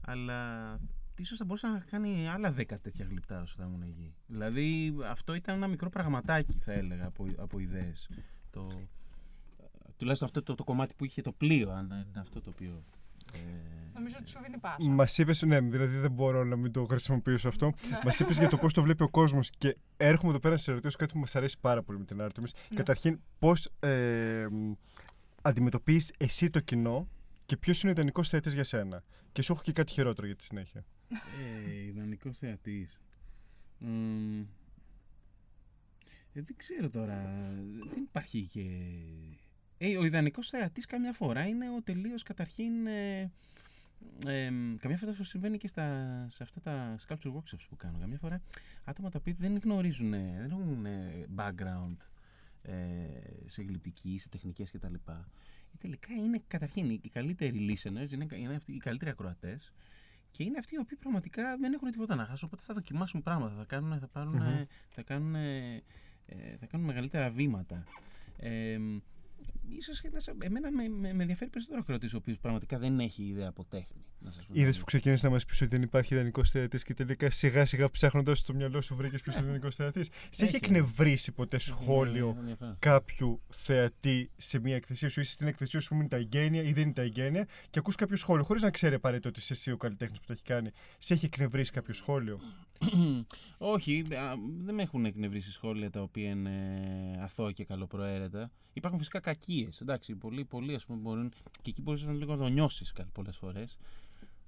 Αλλά ίσως θα μπορούσε να κάνει άλλα δέκα τέτοια γλυπτά όσο θα ήμουν εκεί. Δηλαδή αυτό ήταν ένα μικρό πραγματάκι θα έλεγα από, από ιδέες. Το, τουλάχιστον αυτό το, το κομμάτι που είχε το πλοίο, αν είναι αυτό το οποίο ε, Νομίζω ότι σου δίνει πάσα. Μας είπες, ναι, δηλαδή δεν μπορώ να μην το χρησιμοποιήσω αυτό. Ναι. Μας είπες για το πώς το βλέπει ο κόσμος. Και έρχομαι εδώ πέρα να σε ρωτήσω κάτι που μας αρέσει πάρα πολύ με την Άρτεμις. Ναι. Καταρχήν, πώς ε, αντιμετωπίζεις εσύ το κοινό και ποιος είναι ο ιδανικός θεατής για σένα; Και σου έχω και κάτι χειρότερο για τη συνέχεια. Ε, ιδανικός θεατής. Ε, δεν ξέρω τώρα. Δεν υπάρχει και. Ε, ο ιδανικός θεατής καμιά φορά είναι ο τελείως καταρχήν. Ε, ε, καμιά φορά αυτό συμβαίνει και στα, σε αυτά τα sculpture workshops που κάνω. Καμιά φορά άτομα τα οποία δεν γνωρίζουν, δεν έχουν background ε, σε γλυπτική, σε τεχνικές κτλ τελικά είναι καταρχήν οι καλύτεροι listeners, είναι, είναι αυτοί οι καλύτεροι ακροατές και είναι αυτοί οι οποίοι πραγματικά δεν έχουν τίποτα να χάσουν. Οπότε θα δοκιμάσουν πράγματα, θα κάνουν, θα πάρουν, mm-hmm. θα κάνουν, ε, θα κάνουν μεγαλύτερα βήματα. Ε, ίσως εμένα με, με, με ενδιαφέρει περισσότερο ο κρατή ο οποίος πραγματικά δεν έχει ιδέα από τέχνη. Είδες που ξεκίνησε να μας πεις ότι δεν υπάρχει ιδανικό θεατή και τελικά σιγά σιγά ψάχνοντας το μυαλό σου βρήκες ποιος είναι ιδανικός θεατή. Σε έχει εκνευρίσει ποτέ σχόλιο κάποιου θεατή σε μια εκθεσία σου ή στην εκθεσία σου που είναι τα εγγένεια ή δεν είναι τα εγγένεια και ακούς κάποιο σχόλιο χωρίς να ξέρει απαραίτητο ότι είσαι εσύ ο καλλιτέχνης που το έχει κάνει. Σε έχει εκνευρίσει κάποιο σχόλιο; Όχι, δεν με έχουν εκνευρίσει σχόλια τα οποία είναι αθώα και καλοπροαίρετα. Υπάρχουν φυσικά κακίε. Εντάξει, πολλοί, πολλοί ας πούμε, μπορούν και εκεί μπορείς να λίγο να το νιώσεις πολλές φορές.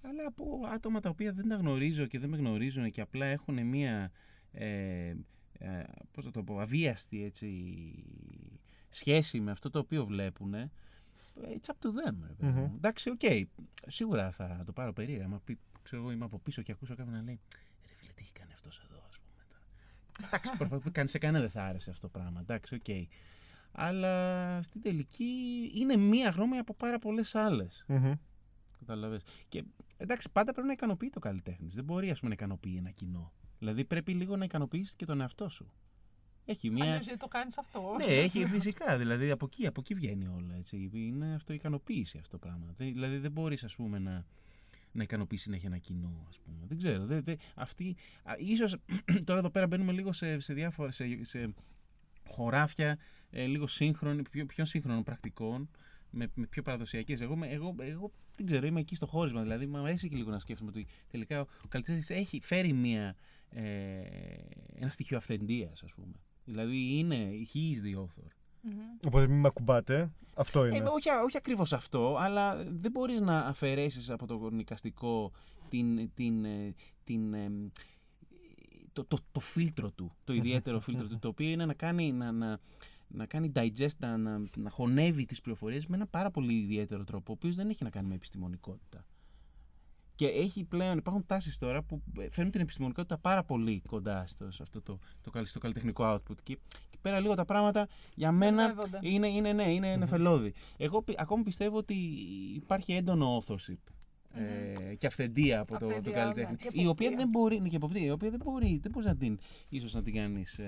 Αλλά από άτομα τα οποία δεν τα γνωρίζω και δεν με γνωρίζουν και απλά έχουν μία. Ε, ε, πώς θα το πω, αβίαστη έτσι, σχέση με αυτό το οποίο βλέπουν. It's up to them. mm Εντάξει, OK. Okay. Σίγουρα θα το πάρω περίεργα. Μα ξέρω εγώ είμαι από πίσω και ακούσω κάποιον να λέει Ρε φίλε, τι έχει κάνει αυτός εδώ, ας πούμε. Εντάξει, προφανώς κάνει σε κανέναν δεν θα άρεσε αυτό το πράγμα. Εντάξει, OK. Okay. Αλλά στην τελική είναι μία γνώμη από πάρα πολλές άλλες. Μμμ. Κατάλαβες. Και εντάξει, πάντα πρέπει να ικανοποιεί το καλλιτέχνη. Δεν μπορεί ας πούμε, να ικανοποιεί ένα κοινό. Δηλαδή πρέπει λίγο να ικανοποιήσει και τον εαυτό σου. Έχει μια. Αλλιώς γιατί το κάνεις αυτό. Ναι, έχει φυσικά. Δηλαδή από εκεί, από εκεί βγαίνει όλα. Έτσι. Είναι αυτοικανοποίηση αυτό το πράγμα. Δεν- Δηλαδή δεν μπορείς, ας πούμε, να, να ικανοποιήσει συνέχεια ένα κοινό, ας πούμε. Δεν ξέρω. Δεν, δεν, αυτή, α, ίσως τώρα εδώ πέρα μπαίνουμε λίγο σε, σε διάφορα. Σε, σε χωράφια ε, λίγο σύγχρονων, πιο, πιο σύγχρονων πρακτικών. Με, με πιο παραδοσιακές. Εγώ, με- εγώ, εγώ δεν ξέρω, είμαι εκεί στο χώρισμα. Δηλαδή, μου αρέσει και λίγο να σκέφτομαι ότι τελικά ο, ο καλλιτέχνης έχει φέρει μια, ε, ένα στοιχείο αυθεντίας, ας πούμε. Δηλαδή, είναι, he is the author. Μμμ. Οπότε μην με ακουμπάτε. Αυτό είναι. Ε, όχι, όχι ακριβώς αυτό, αλλά δεν μπορείς να αφαιρέσεις από το νοικαστικό την, την, ε, την, ε, το, το, το φίλτρο του, το ιδιαίτερο φίλτρο του, το οποίο είναι να κάνει, να, να, να κάνει digest, να, να, να χωνεύει τις πληροφορίες με ένα πάρα πολύ ιδιαίτερο τρόπο, ο οποίος δεν έχει να κάνει με επιστημονικότητα. Και έχει πλέον, υπάρχουν τάσεις τώρα που φέρνουν την επιστημονικότητα πάρα πολύ κοντά στο, σε αυτό το, το, καλ- στο καλλιτεχνικό output. Και, και πέρα λίγο τα πράγματα για μένα Μπερδεύονται. είναι, είναι, ναι, είναι νεφελώδη. Εγώ πι- ακόμη πιστεύω ότι υπάρχει έντονο authorship. Ε, και αυθεντία από το, το Αυθεντία, καλλιτέχνη. ναι, και η οποία εποπτεία. δεν μπορεί. ναι, και εποπτεία, η οποία δεν μπορεί. Δεν μπορείς να την. ίσως να την κάνεις.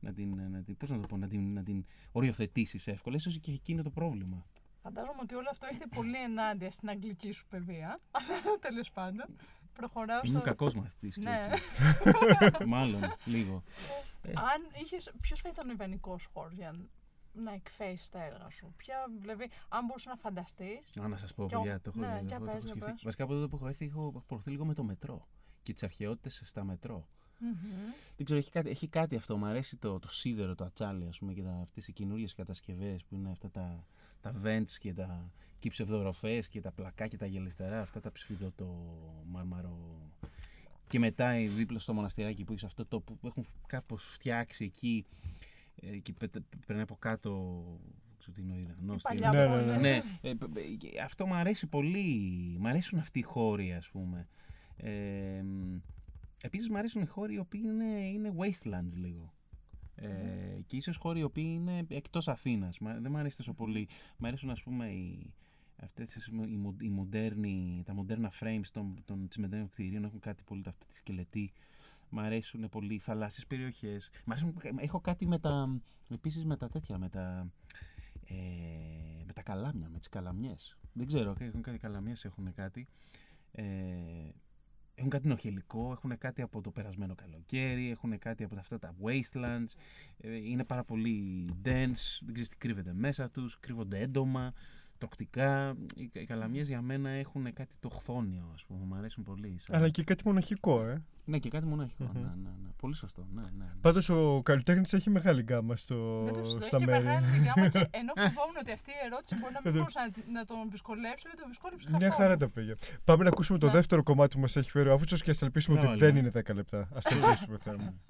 να την, να την, πώς να το πω, να την, να την οριοθετήσεις εύκολα. Ίσως και εκεί είναι το πρόβλημα. Φαντάζομαι ότι όλο αυτό έχετε πολύ ενάντια στην αγγλική σου παιδεία. Αλλά τέλος πάντων. Προχωράω Ήμουν στο. κακός μαθητής. Ναι. Κρήτη. Μάλλον, λίγο. Αν είχες, ποιος θα ήταν ο ιδανικός χώρος για να εκφέσεις τα έργα σου. Ποια, δηλαδή, αν μπορούσες να φανταστείς. Α, να σας πω, Και ο- παιδιά, το έχω, ναι, το για έχω- το πες, έχω για σκεφτεί. πες. Βασικά από τότε που έχω έρθει έχω προωθεί λίγο με το μετρό και τις αρχαιότητες στα μετρό. Μμμ. Δεν ξέρω, έχει κάτι, έχει κάτι αυτό. Μου αρέσει το, το σίδερο, το ατσάλι, ας πούμε, και τα, αυτές οι καινούριες κατασκευές που είναι αυτά τα, τα vents και, τα, και οι ψευδοροφές και τα πλακάκια, τα γελιστερά, αυτά τα ψηφιδωτο μάρμαρο. Και μετά η δίπλα στο μοναστηράκι που έχεις αυτό το που έχουν κάπως φτιάξει εκεί ε, και πε- περνάει από κάτω, δεν ξέρω τι είναι, γνώστη. παλιά Ναι, πόλη. ναι, Ναι, ε, π- π- και αυτό μου αρέσει πολύ. Μ' αρέσουν αυτοί οι χώροι, ας πούμε. Ε, μ, επίσης μου αρέσουν οι χώροι οι οποίοι είναι, είναι wastelands λίγο. Ε, και ίσως χώροι οι οποίοι είναι εκτός Αθήνας. Μα- δεν μου αρέσει τόσο πολύ. Μ' αρέσουν, ας πούμε, οι, αυτές τις, οι, μο- οι μοντέρνοι, τα μοντέρνα frames των, των τσιμεντένων κτηρίων έχουν κάτι πολύ αυτή τη σκελετή. Μ' αρέσουν πολύ οι θαλάσσιες περιοχές. Μ' αρέσουν, έχω κάτι με τα, επίσης με τα τέτοια, με τα, ε, με τα καλάμια, με τις καλαμιές. Δεν ξέρω, έχουν κάτι καλαμιές, έχουν κάτι. Ε, έχουν κάτι νοχελικό, έχουν κάτι από το περασμένο καλοκαίρι, έχουν κάτι από αυτά τα wastelands. Ε, είναι πάρα πολύ dense, δεν ξέρεις τι κρύβεται μέσα τους, κρύβονται έντομα, τοκτικά. Οι, οι καλαμιές για μένα έχουν κάτι το χθόνιο, ας πούμε, μου αρέσουν πολύ. σαν- Αλλά και κάτι μοναχικό, ε. Ναι, και κάτι μοναχικό, Μμμ. ναι, ναι, ναι. Πολύ σωστό, ναι, ναι. Πάντως ο καλλιτέχνης έχει μεγάλη γκάμα στο, Δεν το συζητώ, στα έχει και μέρη. μεγάλη γάμα και ενώ φοβόμουν ότι αυτή η ερώτηση μπορεί να μην Δεν το- μπορούσε να, τη- να τον δυσκολέψει, δεν τον δυσκόλεψε Μια καθόλου. χαρά τα πήγε. Πάμε να ακούσουμε το Ναι. δεύτερο κομμάτι που μας έχει φέρει ο Άφουτσο και ας ελπίσουμε ότι Μπράβο, δεν ναι. είναι 10 λεπτά. Α ελπίσουμε, Θεέ μου.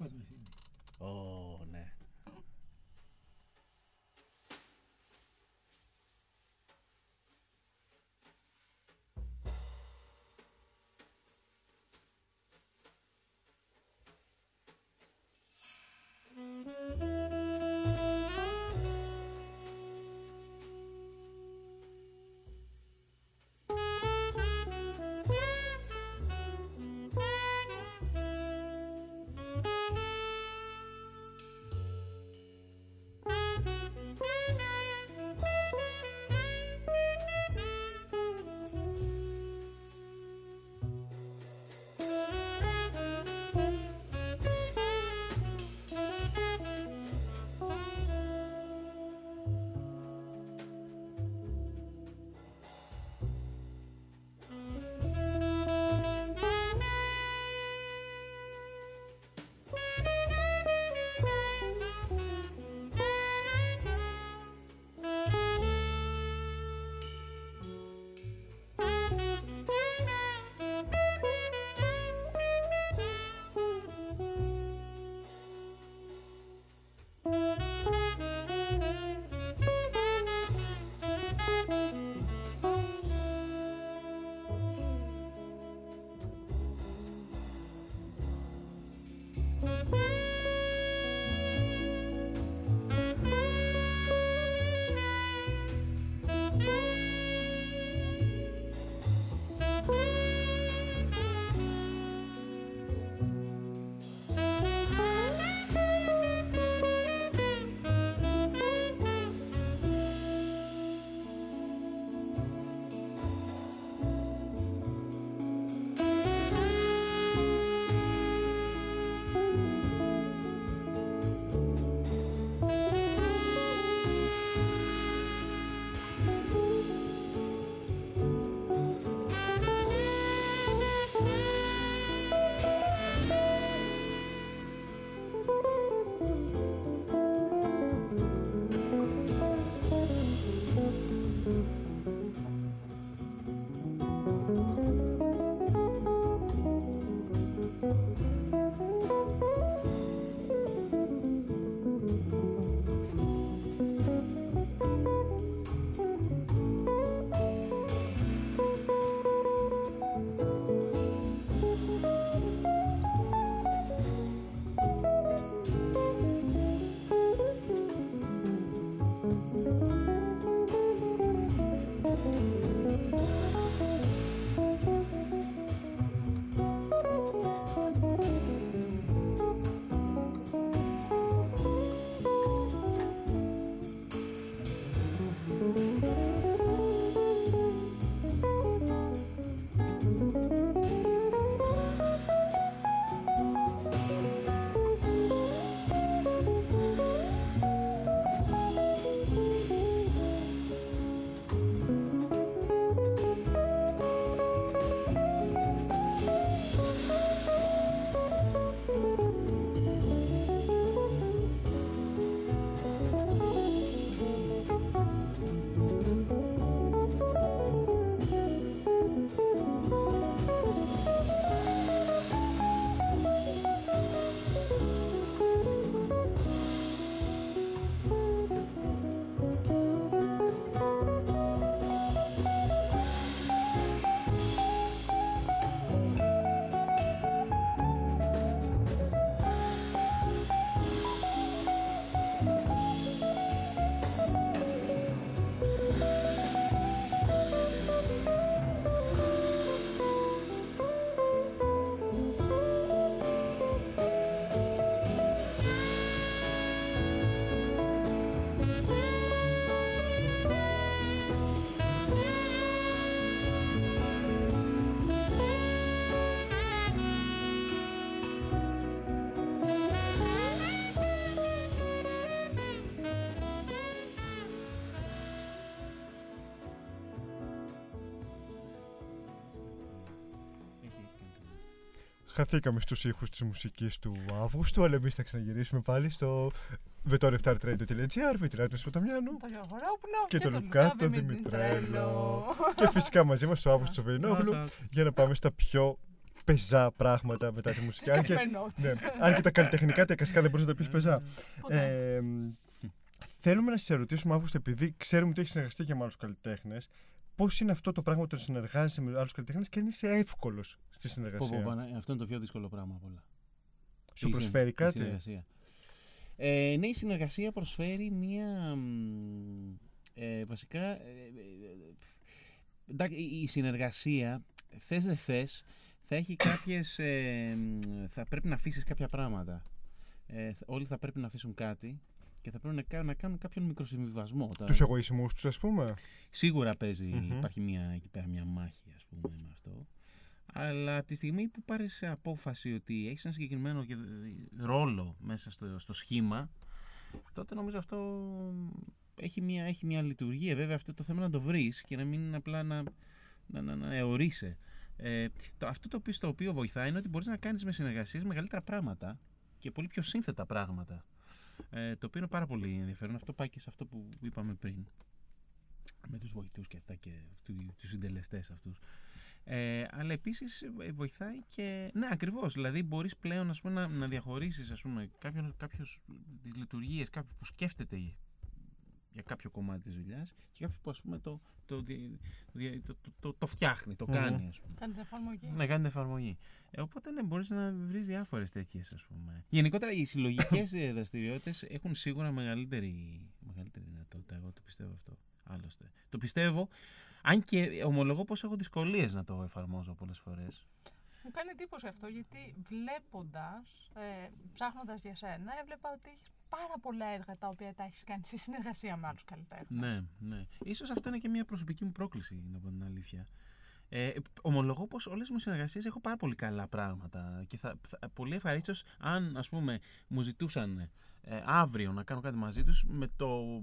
Χαθήκαμε στους ήχους της μουσικής του Αύγουστου, αλλά εμείς θα ξαναγυρίσουμε πάλι στο vetoreftartradio.gr με την Άτμη Σποταμιάνου Το Γεωργορόπουλο και, τον Λουκά τον Δημητρέλο. και φυσικά μαζί μας ο Αύγουστος Σοβερινόγλου για να πάμε στα πιο πεζά πράγματα μετά τη μουσική. αν, και, ναι, αν και τα καλλιτεχνικά τα εικαστικά δεν μπορείς να τα πεις πεζά. Ποτέ. Ε, θέλουμε να σε ρωτήσουμε, Αύγουστο, επειδή ξέρουμε ότι έχει συνεργαστεί και με άλλους καλλιτέχνες, πώς είναι αυτό το πράγμα το να συνεργάζεσαι με άλλους καλλιτέχνες και αν είσαι εύκολος στη Πω, πω, συνεργασία. πω, ναι, αυτό είναι το πιο δύσκολο πράγμα από όλα. Σου Η προσφέρει συν- η κάτι; συνεργασία. Ε, ναι, η συνεργασία προσφέρει μία. μ, Ε, βασικά. ε, ε, ε, εντάξει, η η συνεργασία, θες δεν θες, θα έχει κάποιες. ε, μ, θα πρέπει να αφήσεις κάποια πράγματα. Ε, όλοι θα πρέπει να αφήσουν κάτι και θα πρέπει να, κα- να κάνουν κάποιον μικροσυμβιβασμό. Τώρα, Τους εγωισμούς τους, ας πούμε. Σίγουρα παίζει, Μμμ. υπάρχει μια, εκεί πέρα μια μάχη ας πούμε με αυτό. Αλλά από τη στιγμή που πάρεις απόφαση ότι έχεις ένα συγκεκριμένο και- ρόλο μέσα στο, στο σχήμα, τότε νομίζω αυτό έχει μια, έχει μια λειτουργία. Βέβαια αυτό το θέμα να το βρεις και να μην είναι απλά να, να, να, να αιωρείσαι. Ε, το, αυτό το οποίο, στο οποίο βοηθάει είναι ότι μπορείς να κάνεις με συνεργασίες μεγαλύτερα πράγματα και πολύ πιο σύνθετα πράγματα. Ε, το οποίο είναι πάρα πολύ ενδιαφέρον. Αυτό πάει και σε αυτό που είπαμε πριν με τους βοηθούς και αυτά και του- τους συντελεστές αυτούς. Ε, αλλά επίσης ε, βοηθάει και... Ναι, ακριβώς. Δηλαδή μπορείς πλέον ας πούμε, να, να διαχωρίσεις ας πούμε, κάποιον, κάποιος τις λειτουργίες, κάποιο που σκέφτεται για κάποιο κομμάτι της δουλειάς και κάποιο που ας πούμε το, το, δι- δι- το, το, το, το φτιάχνει, το Μμμ. κάνει ας πούμε. Κάνει εφαρμογή. Να κάνει την εφαρμογή. Ε, οπότε ναι, μπορείς να βρεις διάφορες τέτοιες, ας πούμε. Γενικότερα οι συλλογικές δραστηριότητες έχουν σίγουρα μεγαλύτερη, μεγαλύτερη δυνατότητα. Εγώ το πιστεύω αυτό. Άλλωστε. Το πιστεύω, αν και ομολογώ πως έχω δυσκολίες να το εφαρμόζω πολλές φορές. Μου κάνει εντύπωση αυτό γιατί βλέποντας, ε, ψάχνοντας για σένα, έβλεπα ότι έχει πάρα πολλά έργα τα οποία τα έχεις κάνει σε συνεργασία με άλλους καλλιτέχνες. Ναι, ναι. Ίσως αυτό είναι και μια προσωπική μου πρόκληση, να πω την αλήθεια. Ε, ομολογώ πως όλες μου οι συνεργασίες έχω πάρα πολύ καλά πράγματα και θα, θα πολύ ευχαρίστως αν ας πούμε μου ζητούσαν ε, αύριο να κάνω κάτι μαζί τους με το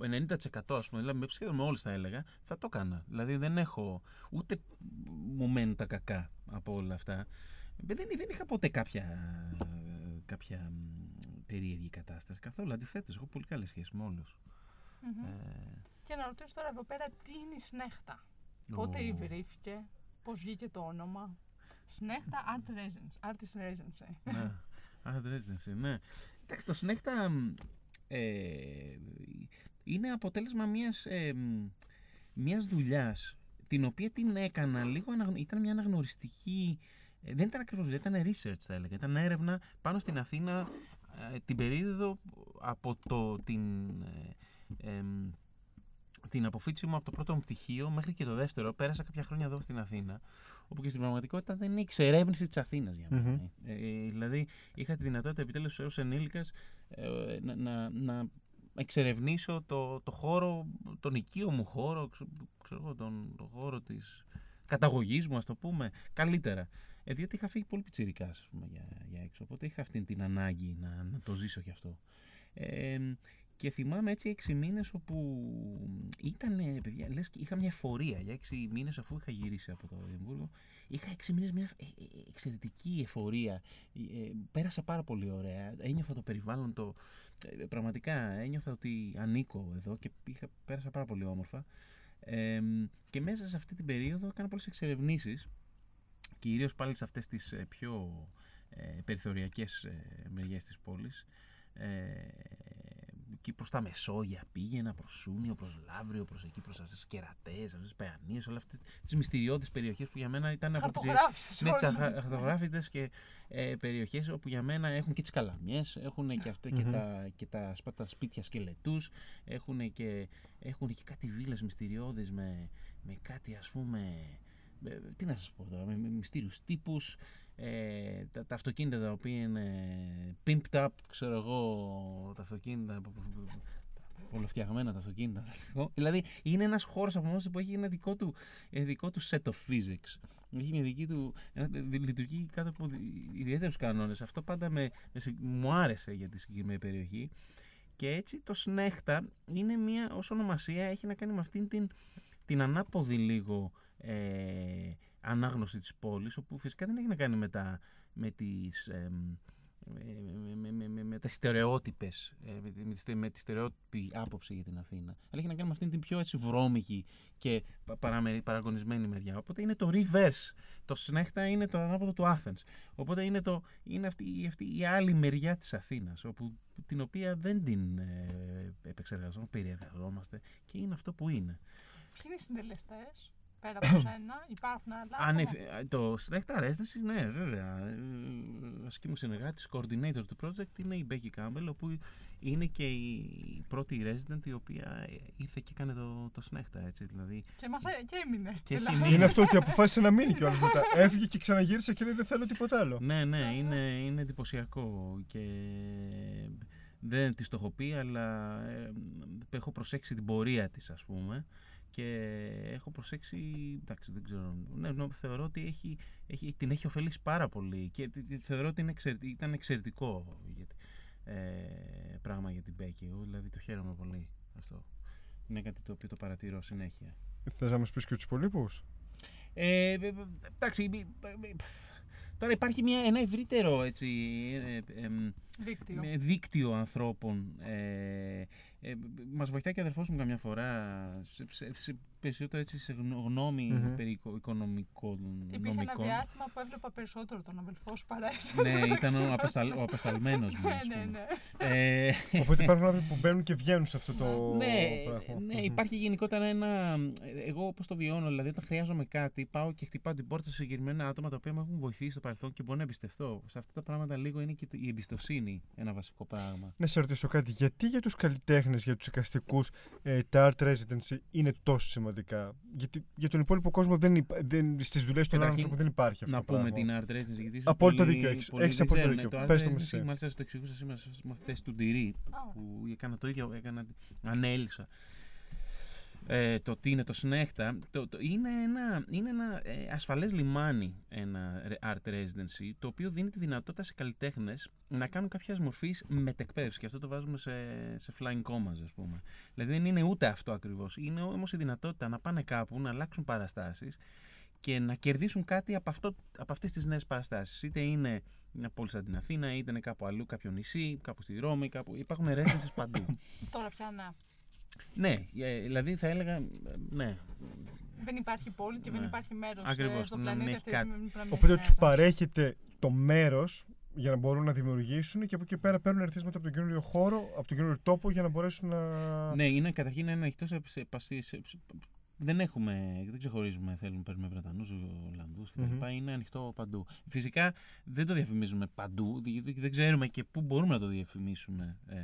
90% ας πούμε, δηλαδή με σχεδόν με όλες θα έλεγα, θα το έκανα. Δηλαδή δεν έχω, ούτε μου μένουν τα κακά από όλα αυτά. Ε, Δεν, δεν είχα ποτέ κάποια, κάποια μ, περίεργη κατάσταση καθόλου. Αντιθέτως, έχω πολύ καλές σχέσεις με όλους. Μμμ. Ε, Και να ρωτήσω τώρα εδώ πέρα τι είναι η Σνέχτα; Πότε ω. ιδρύθηκε, πώς βγήκε το όνομα; Σνέχτα Art Residence. Artist Residency. ναι. Art Residency, ναι. Εντάξει, το Συνέχτα μ, ε, είναι αποτέλεσμα μιας, ε, μ, μιας δουλειάς την οποία την έκανα λίγο, αναγνω- ήταν μια αναγνωριστική, ε, δεν ήταν ακριβώς δουλειά, ήταν research θα έλεγα, ήταν έρευνα πάνω στην Αθήνα ε, την περίοδο από το, την, ε, εμ, την αποφύτιση μου από το πρώτο μου πτυχίο μέχρι και το δεύτερο, πέρασα κάποια χρόνια εδώ στην Αθήνα, όπου και στην πραγματικότητα δεν είναι εξερεύνηση της Αθήνας για μένα. Μμμ. Ε, ε, δηλαδή είχα τη δυνατότητα επιτέλους ως ενήλικας ε, να, να, να εξερευνήσω το, το χώρο, τον οικείο μου χώρο, ξε- ξέρω, εγώ, τον, τον χώρο της καταγωγής μου, ας το πούμε, καλύτερα. Ε, διότι είχα φύγει πολύ πιτσιρικάς, ας πούμε, για, για έξω, οπότε είχα αυτή την ανάγκη να, να το ζήσω κι αυτό. Ε, και θυμάμαι έτσι έξι μήνες όπου ήταν, παιδιά, λες, και είχα μια εφορία για έξι μήνες αφού είχα γυρίσει από το Εδιμβούργο. Είχα έξι μήνες μια ε, ε, εξαιρετική εφορία. Ε, πέρασα πάρα πολύ ωραία. Ένιωθα το περιβάλλον, το, ε, πραγματικά ένιωθα ότι ανήκω εδώ και είχα, πέρασα πάρα πολύ όμορφα. Ε, και μέσα σε αυτή την περίοδο έκανα πολλές εξερευνήσεις, κυρίως πάλι σε αυτές τις ε, πιο ε, περιθωριακές ε, μεριές της πόλης. Ε, εκεί προς τα Μεσόγεια πήγαινα, προς Σούνιο, προς Λαύριο, προς εκεί, προς αυτές τις κερατές, αυτές τις Παιανίες, όλα αυτές τις μυστηριώδεις περιοχές που για μένα ήταν από τις Χαρτογράφησες. ναι, τις αχα- χαρτογράφητες και ε, περιοχές όπου για μένα έχουν και τις καλαμιές, έχουν και, αυτά, και, Μμμ. τα, και τα, σπα- τα σπίτια σκελετούς, έχουν και, έχουν και κάτι βίλες μυστηριώδεις με, με κάτι ας πούμε, με- τι να σας πω τώρα, με, με μυστήριους τύπους, ε, τα, τα αυτοκίνητα τα οποία είναι pimped up, ξέρω εγώ, τα αυτοκίνητα που- που- που- πολλοφτιαγμένα τα αυτοκίνητα. θα λέγω. δηλαδή είναι ένας χώρος από μόνος του που έχει ένα δικό του, ε, δικό του set of physics. Έχει μια δική του. Ένα, δι- λειτουργεί κάτω από ιδιαίτερους κανόνες. Αυτό πάντα με, με συ- μου άρεσε για τη συγκεκριμένη περιοχή. Και έτσι το Σνέχτα είναι μια, ως ονομασία, έχει να κάνει με αυτήν την, την ανάποδη λίγο ε, ανάγνωση της πόλης, όπου φυσικά δεν έχει να κάνει με, τα, με τις... εμ, με, με, με, με, τα στερεότυπες, ε, με, τη- με, τη στε- με τη στερεότυπη άποψη για την Αθήνα. Αλλά έχει να κάνει με αυτήν την πιο έτσι βρώμικη και πα- παραμερι- παραγωνισμένη μεριά. Οπότε είναι το reverse. Το Σνέχτα είναι το ανάποδο του Athens. Οπότε είναι, το, είναι αυτή, αυτή η άλλη μεριά της Αθήνας, όπου, την οποία δεν την ε, επεξεργαζόμαστε, περιεργαζόμαστε και είναι αυτό που είναι. Ποιοι είναι οι συντελεστές, πέρα από σένα, υπάρχουν άλλα. Αν, άτομα; ε, το Select Arrest, ναι, βέβαια. Ε, Βασική μου συνεργάτης, coordinator του project είναι η Becky Campbell, όπου είναι και η πρώτη resident η οποία ε, ήρθε και έκανε το, το Snechta, έτσι, δηλαδή. Και, μας, ε- και έμεινε. Και έχει Δηλαδή, μείνει. Είναι αυτό ότι αποφάσισε να μείνει κιόλας μετά. Έφυγε και ξαναγύρισε και λέει δεν θέλω τίποτα άλλο. Ναι, ναι, είναι, είναι εντυπωσιακό και δεν της το έχω πει, αλλά ε, έχω προσέξει την πορεία της, ας πούμε, και έχω προσέξει, εντάξει, δεν ξέρω, ναι, νο- θεωρώ ότι έχει, έχει, την έχει ωφελήσει πάρα πολύ και τη- τη- θεωρώ ότι είναι εξαιρετ- ήταν εξαιρετικό γιατί, ε, πράγμα για την Μπέκη, εγώ δηλαδή το χαίρομαι πολύ αυτό. Είναι κάτι το οποίο το παρατηρώ συνέχεια. Θες να μας πεις και τους υπολείπους; Ε, ε, ε, εντάξει, ε, ε, ε, τώρα υπάρχει μια, ένα ευρύτερο έτσι, ε, ε, εμ, Δίκτυο. με δίκτυο ανθρώπων. Ε, ε, μας βοηθάει και ο αδερφός μου καμιά φορά σε, σε, σε περισσότερο έτσι σε γνω- γνώμη Μμμ. περί οικο- οικονομικών Υπήρχε ένα νομικών. διάστημα που έβλεπα περισσότερο τον αδελφό σου παρά εσένα. Ναι, το ήταν ο, ξέρω. απεσταλ, ο απεσταλμένος μου. Ναι, ας ναι, πούμε. ναι. Ε, Οπότε υπάρχουν άνθρωποι που μπαίνουν και βγαίνουν σε αυτό το ναι, πράγμα. ναι, Μμμ. υπάρχει γενικότερα ένα. Εγώ όπως το βιώνω, δηλαδή όταν χρειάζομαι κάτι, πάω και χτυπάω την πόρτα σε συγκεκριμένα άτομα τα οποία με έχουν βοηθήσει στο παρελθόν και μπορώ να εμπιστευτώ. Σε αυτά τα πράγματα λίγο είναι και το- η εμπιστοσύνη ένα βασικό πράγμα. Να σε ρωτήσω κάτι. Γιατί για τους καλλιτέχνες, για τους εικαστικούς, ε, τα art residency είναι τόσο σημαντικά. Γιατί για τον υπόλοιπο κόσμο δεν, υπα... δεν, στις δουλειές των άλλων Καταρχήν, ανθρώπων δεν υπάρχει αυτό Να το πούμε πράγμα. την art residency, γιατί ίσως Απόλυτο πολλοί- δίκιο έχεις. πολλοί Έχεις δεν απόλυτο ξέρουν. δίκιο. Το art Πες το residency, μισή. Μάλιστα το εξηγούσα σήμερα στους μαθητές του Ντυρί, Α, που έκανα το ίδιο, έκανα, ανέλησα. Ε, το τι είναι το Snechta, το, το, είναι ένα, είναι ένα ε, ασφαλές λιμάνι ένα re- art residency το οποίο δίνει τη δυνατότητα σε καλλιτέχνες να κάνουν κάποια μορφή μετεκπαίδευση και αυτό το βάζουμε σε, σε flying commas ας πούμε. Δηλαδή δεν είναι ούτε αυτό ακριβώς, είναι όμως η δυνατότητα να πάνε κάπου, να αλλάξουν παραστάσεις και να κερδίσουν κάτι από, αυτό, από αυτές τις νέες παραστάσεις. Είτε είναι μια πόλη σαν την Αθήνα, είτε είναι κάπου αλλού, κάποιο νησί, κάπου στη Ρώμη, κάπου... υπάρχουν residencies παντού. Τώρα πια να. Ναι, ε, δηλαδή θα έλεγα, ε, ναι, Δεν υπάρχει πόλη και δεν Ναι. υπάρχει μέρος Ακριβώς, στο να πλανήτη μην αυτής έχει τη κάτι. στιγμή που να μην Οπότε έχει του residence. παρέχεται το μέρος για να μπορούν να δημιουργήσουν και από εκεί πέρα παίρνουν ερθίσματα από τον καινούριο χώρο, από τον καινούριο τόπο για να μπορέσουν να. ναι, είναι καταρχήν ένα ανοιχτό σε, σε, σε, σε- σε- δεν έχουμε, δεν ξεχωρίζουμε, θέλουμε, παίρνουμε Βρετανούς, Ολλανδούς κτλ. Μμμ. Είναι ανοιχτό παντού. Φυσικά δεν το διαφημίζουμε παντού, γιατί δεν ξέρουμε και πού μπορούμε να το διαφημίσουμε ε,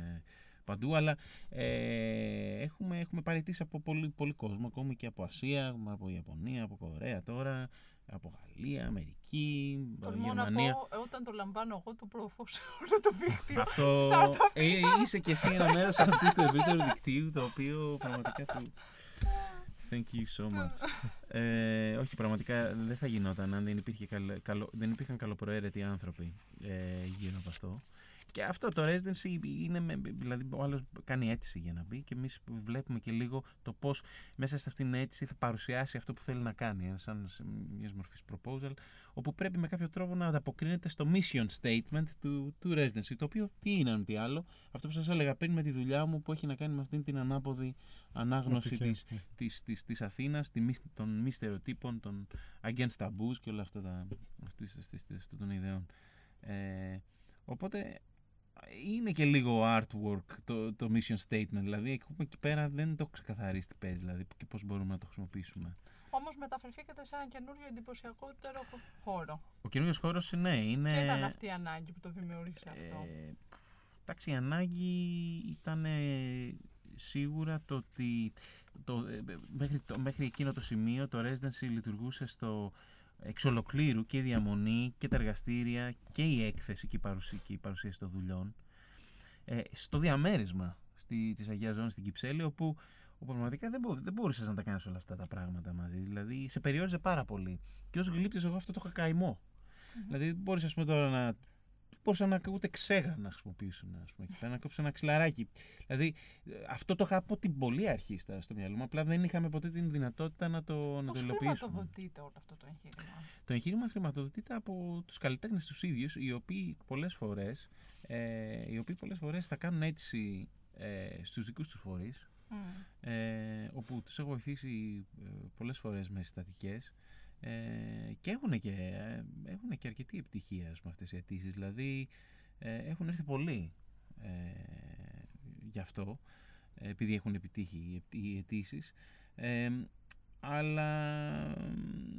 παντού, αλλά ε, έχουμε, έχουμε παραιτήσει από πολύ, πολύ κόσμο, ακόμη και από Ασία, από Ιαπωνία, από Κορέα τώρα, από Γαλλία, Αμερική, Τολμώ να Γερμανία. πω, ε, όταν το λαμβάνω εγώ το προωθώ σε όλο το δίκτυο. Αυτό. Σαν τα Ε, είσαι και εσύ ένα μέρος αυτού του ευρύτερου δικτύου το οποίο πραγματικά του. Thank you so much. ε, όχι, πραγματικά δεν θα γινόταν αν δεν, υπήρχε καλο, καλο- δεν υπήρχαν καλοπροαίρετοι άνθρωποι ε, γύρω από αυτό. Και αυτό το residency είναι, με, δηλαδή ο άλλος κάνει αίτηση για να μπει και εμείς βλέπουμε και λίγο το πώς μέσα σε αυτήν την αίτηση θα παρουσιάσει αυτό που θέλει να κάνει, ε, σαν σε μιας μορφής proposal, όπου πρέπει με κάποιο τρόπο να ανταποκρίνεται στο mission statement του, του residency, το οποίο τι είναι αν τι άλλο, αυτό που σας έλεγα πριν με τη δουλειά μου που έχει να κάνει με αυτήν την ανάποδη ανάγνωση Οπτική. της, της, της, της Αθήνας, τη μη- των μη στερεοτύπων, των against taboos και όλα αυτά τα, αυτής, αυτής, αυτής, αυτών των ιδεών. Ε, οπότε είναι και λίγο artwork το, το mission statement, δηλαδή έχουμε εκεί πέρα δεν το έχω ξεκαθαρίσει τι παίζει, δηλαδή και πώς μπορούμε να το χρησιμοποιήσουμε. Όμως μεταφερθήκατε σε ένα καινούριο εντυπωσιακότερο χώρο. Ο καινούριος χώρος, ναι, είναι. Ποια ήταν αυτή η ανάγκη που το δημιούργησε αυτό; Ε, εντάξει, η ανάγκη ήταν ε, σίγουρα το ότι το, ε, μέχρι, το, μέχρι εκείνο το σημείο το residency λειτουργούσε στο εξ ολοκλήρου και η διαμονή και τα εργαστήρια και η έκθεση και η, παρουσία, και η παρουσίαση των δουλειών ε, στο διαμέρισμα στη, της Αγίας Ζώνης στην Κυψέλη όπου, όπου πραγματικά δεν, μπο, δεν μπορούσες να τα κάνεις όλα αυτά τα πράγματα μαζί. Δηλαδή σε περιόριζε πάρα πολύ. Και ως γλύπτης εγώ αυτό το είχα καημό. Μμμ. Δηλαδή, μπορείς ας πούμε τώρα να μπορούσαν να ούτε ξέγα να χρησιμοποιήσουν. Ας πούμε, και να κόψουν ένα ξυλαράκι. Δηλαδή, ε, αυτό το είχα από την πολύ αρχή στα, στο μυαλό μου. Απλά δεν είχαμε ποτέ την δυνατότητα να το, να το Πώς υλοποιήσουμε. χρηματοδοτείται όλο αυτό το εγχείρημα; Το εγχείρημα χρηματοδοτείται από τους καλλιτέχνες τους ίδιους, οι οποίοι πολλές φορές, ε, οι οποίοι πολλές φορές θα κάνουν αίτηση ε, στους δικούς τους φορείς, Μμ. ε, όπου τους έχω βοηθήσει ε, πολλές φορές με συστατικές ε, και έχουν και, ε, έχουν και αρκετή επιτυχία με αυτές οι αιτήσεις. Δηλαδή ε, έχουν έρθει πολλοί ε, γι' αυτό, ε, επειδή έχουν επιτύχει οι αιτ- οι αιτήσεις. Ε, αλλά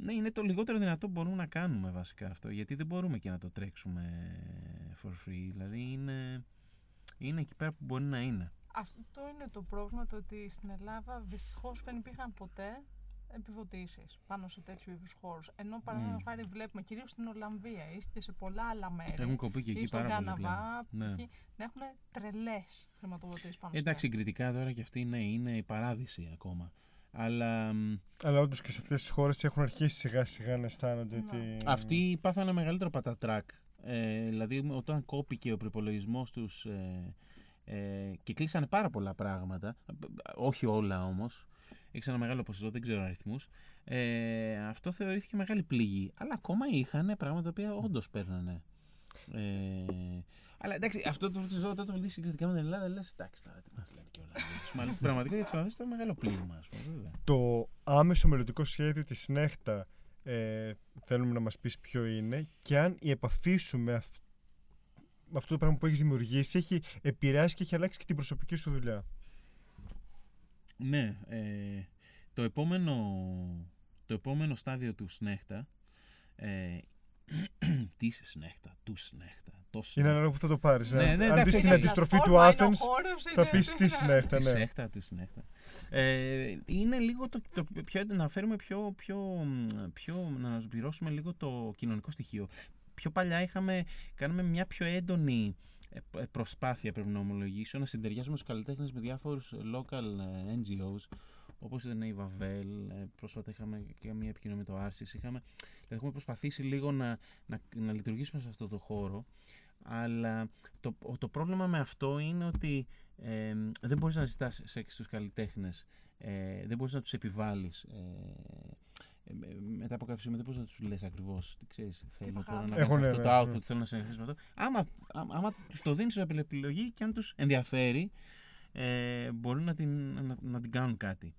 ναι, είναι το λιγότερο δυνατό που μπορούμε να κάνουμε βασικά αυτό, γιατί δεν μπορούμε και να το τρέξουμε for free. Δηλαδή είναι, είναι εκεί πέρα που μπορεί να είναι. Αυτό είναι το πρόβλημα, το ότι στην Ελλάδα δυστυχώς δεν υπήρχαν ποτέ επιδοτήσει πάνω σε τέτοιου είδους χώρους. Ενώ παραδείγματος χάρη βλέπουμε κυρίως στην Ολλανδία ή και σε πολλά άλλα μέρη. Έχουν κοπεί και ή εκεί στον πάρα πολύ Καναδά, πλέον. Ναι. π.χ. να έχουν τρελές χρηματοδοτήσεις πάνω Εντάξει, σε συγκριτικά τώρα και αυτή ναι, είναι η παράδειση ακόμα. Αλλά μ, Αλλά όντως και σε αυτές τις χώρες έχουν αρχίσει σιγά σιγά να αισθάνονται Ναι. ότι. αυτοί πάθανε μεγαλύτερο πατατράκ. Ε, δηλαδή, όταν κόπηκε ο προπολογισμός τους ε, ε, και κλείσανε πάρα πολλά πράγματα, όχι όλα όμως, έχει ένα μεγάλο ποσοστό, δεν ξέρω αριθμούς. Ε, αυτό θεωρήθηκε μεγάλη πληγή. Αλλά ακόμα είχαν πράγματα τα οποία όντως παίρνανε. Ε, αλλά εντάξει, αυτό το ζω όταν το δει συγκριτικά με την Ελλάδα, λες εντάξει τώρα τι μας λένε και όλα. Αλλά στην πραγματικότητα για του ήταν μεγάλο πλήγμα, ας πούμε. Βέβαια. Το άμεσο μελλοντικό σχέδιο της ΣΝΕΧΤΑ ε, θέλουμε να μας πεις ποιο είναι και αν η επαφή σου με, αυ- με αυτό το πράγμα που έχεις δημιουργήσει έχει επηρεάσει και έχει αλλάξει και την προσωπική σου δουλειά. Ναι, ε, το, επόμενο, το επόμενο στάδιο του Σνέχτα, ε, της Σνέχτα, του Σνέχτα, το Είναι Σνέχτα, ανάλογα που θα το πάρεις. Ναι, Αν- ναι, αν εντάξει, δεις την είναι αντιστροφή του πλατφόρμα, είναι ο Athens χώρος, θα είναι- πεις τι Σνέχτα, Τη ναι. Σνέχτα, τη Σνέχτα. Ε, είναι λίγο το, το πιο, να φέρουμε πιο, πιο, μ, πιο, να ανασπηρώσουμε λίγο το κοινωνικό στοιχείο. Πιο παλιά είχαμε, κάναμε μια πιο έντονη ε, π- προσπάθεια, πρέπει να ομολογήσω, να συντεριάζουμε τους καλλιτέχνες με διάφορους local ε, NGOs, όπως ήταν η Βαβέλ, ε, πρόσφατα είχαμε και μια επικοινωνία με το Άρσις, είχαμε, δηλαδή έχουμε προσπαθήσει λίγο να, να, να λειτουργήσουμε σε αυτό το χώρο, αλλά το, το πρόβλημα με αυτό είναι ότι ε, δεν μπορείς να ζητάς σεξ στους καλλιτέχνες, ε, δεν μπορείς να τους επιβάλλεις. Ε, ε, με- μετά από κάποιο σημείο δεν μπορείς να τους λες ακριβώς τι ξέρεις, θέλω θα τώρα κάνουν. να Έχουν, κάνεις αυτό ναι, το ναι. output, θέλω να συνεχίσεις με αυτό. Άμα, άμα, άμα τους το δίνεις ως επιλογή και αν τους ενδιαφέρει, ε, μπορούν να την, να, να την κάνουν κάτι.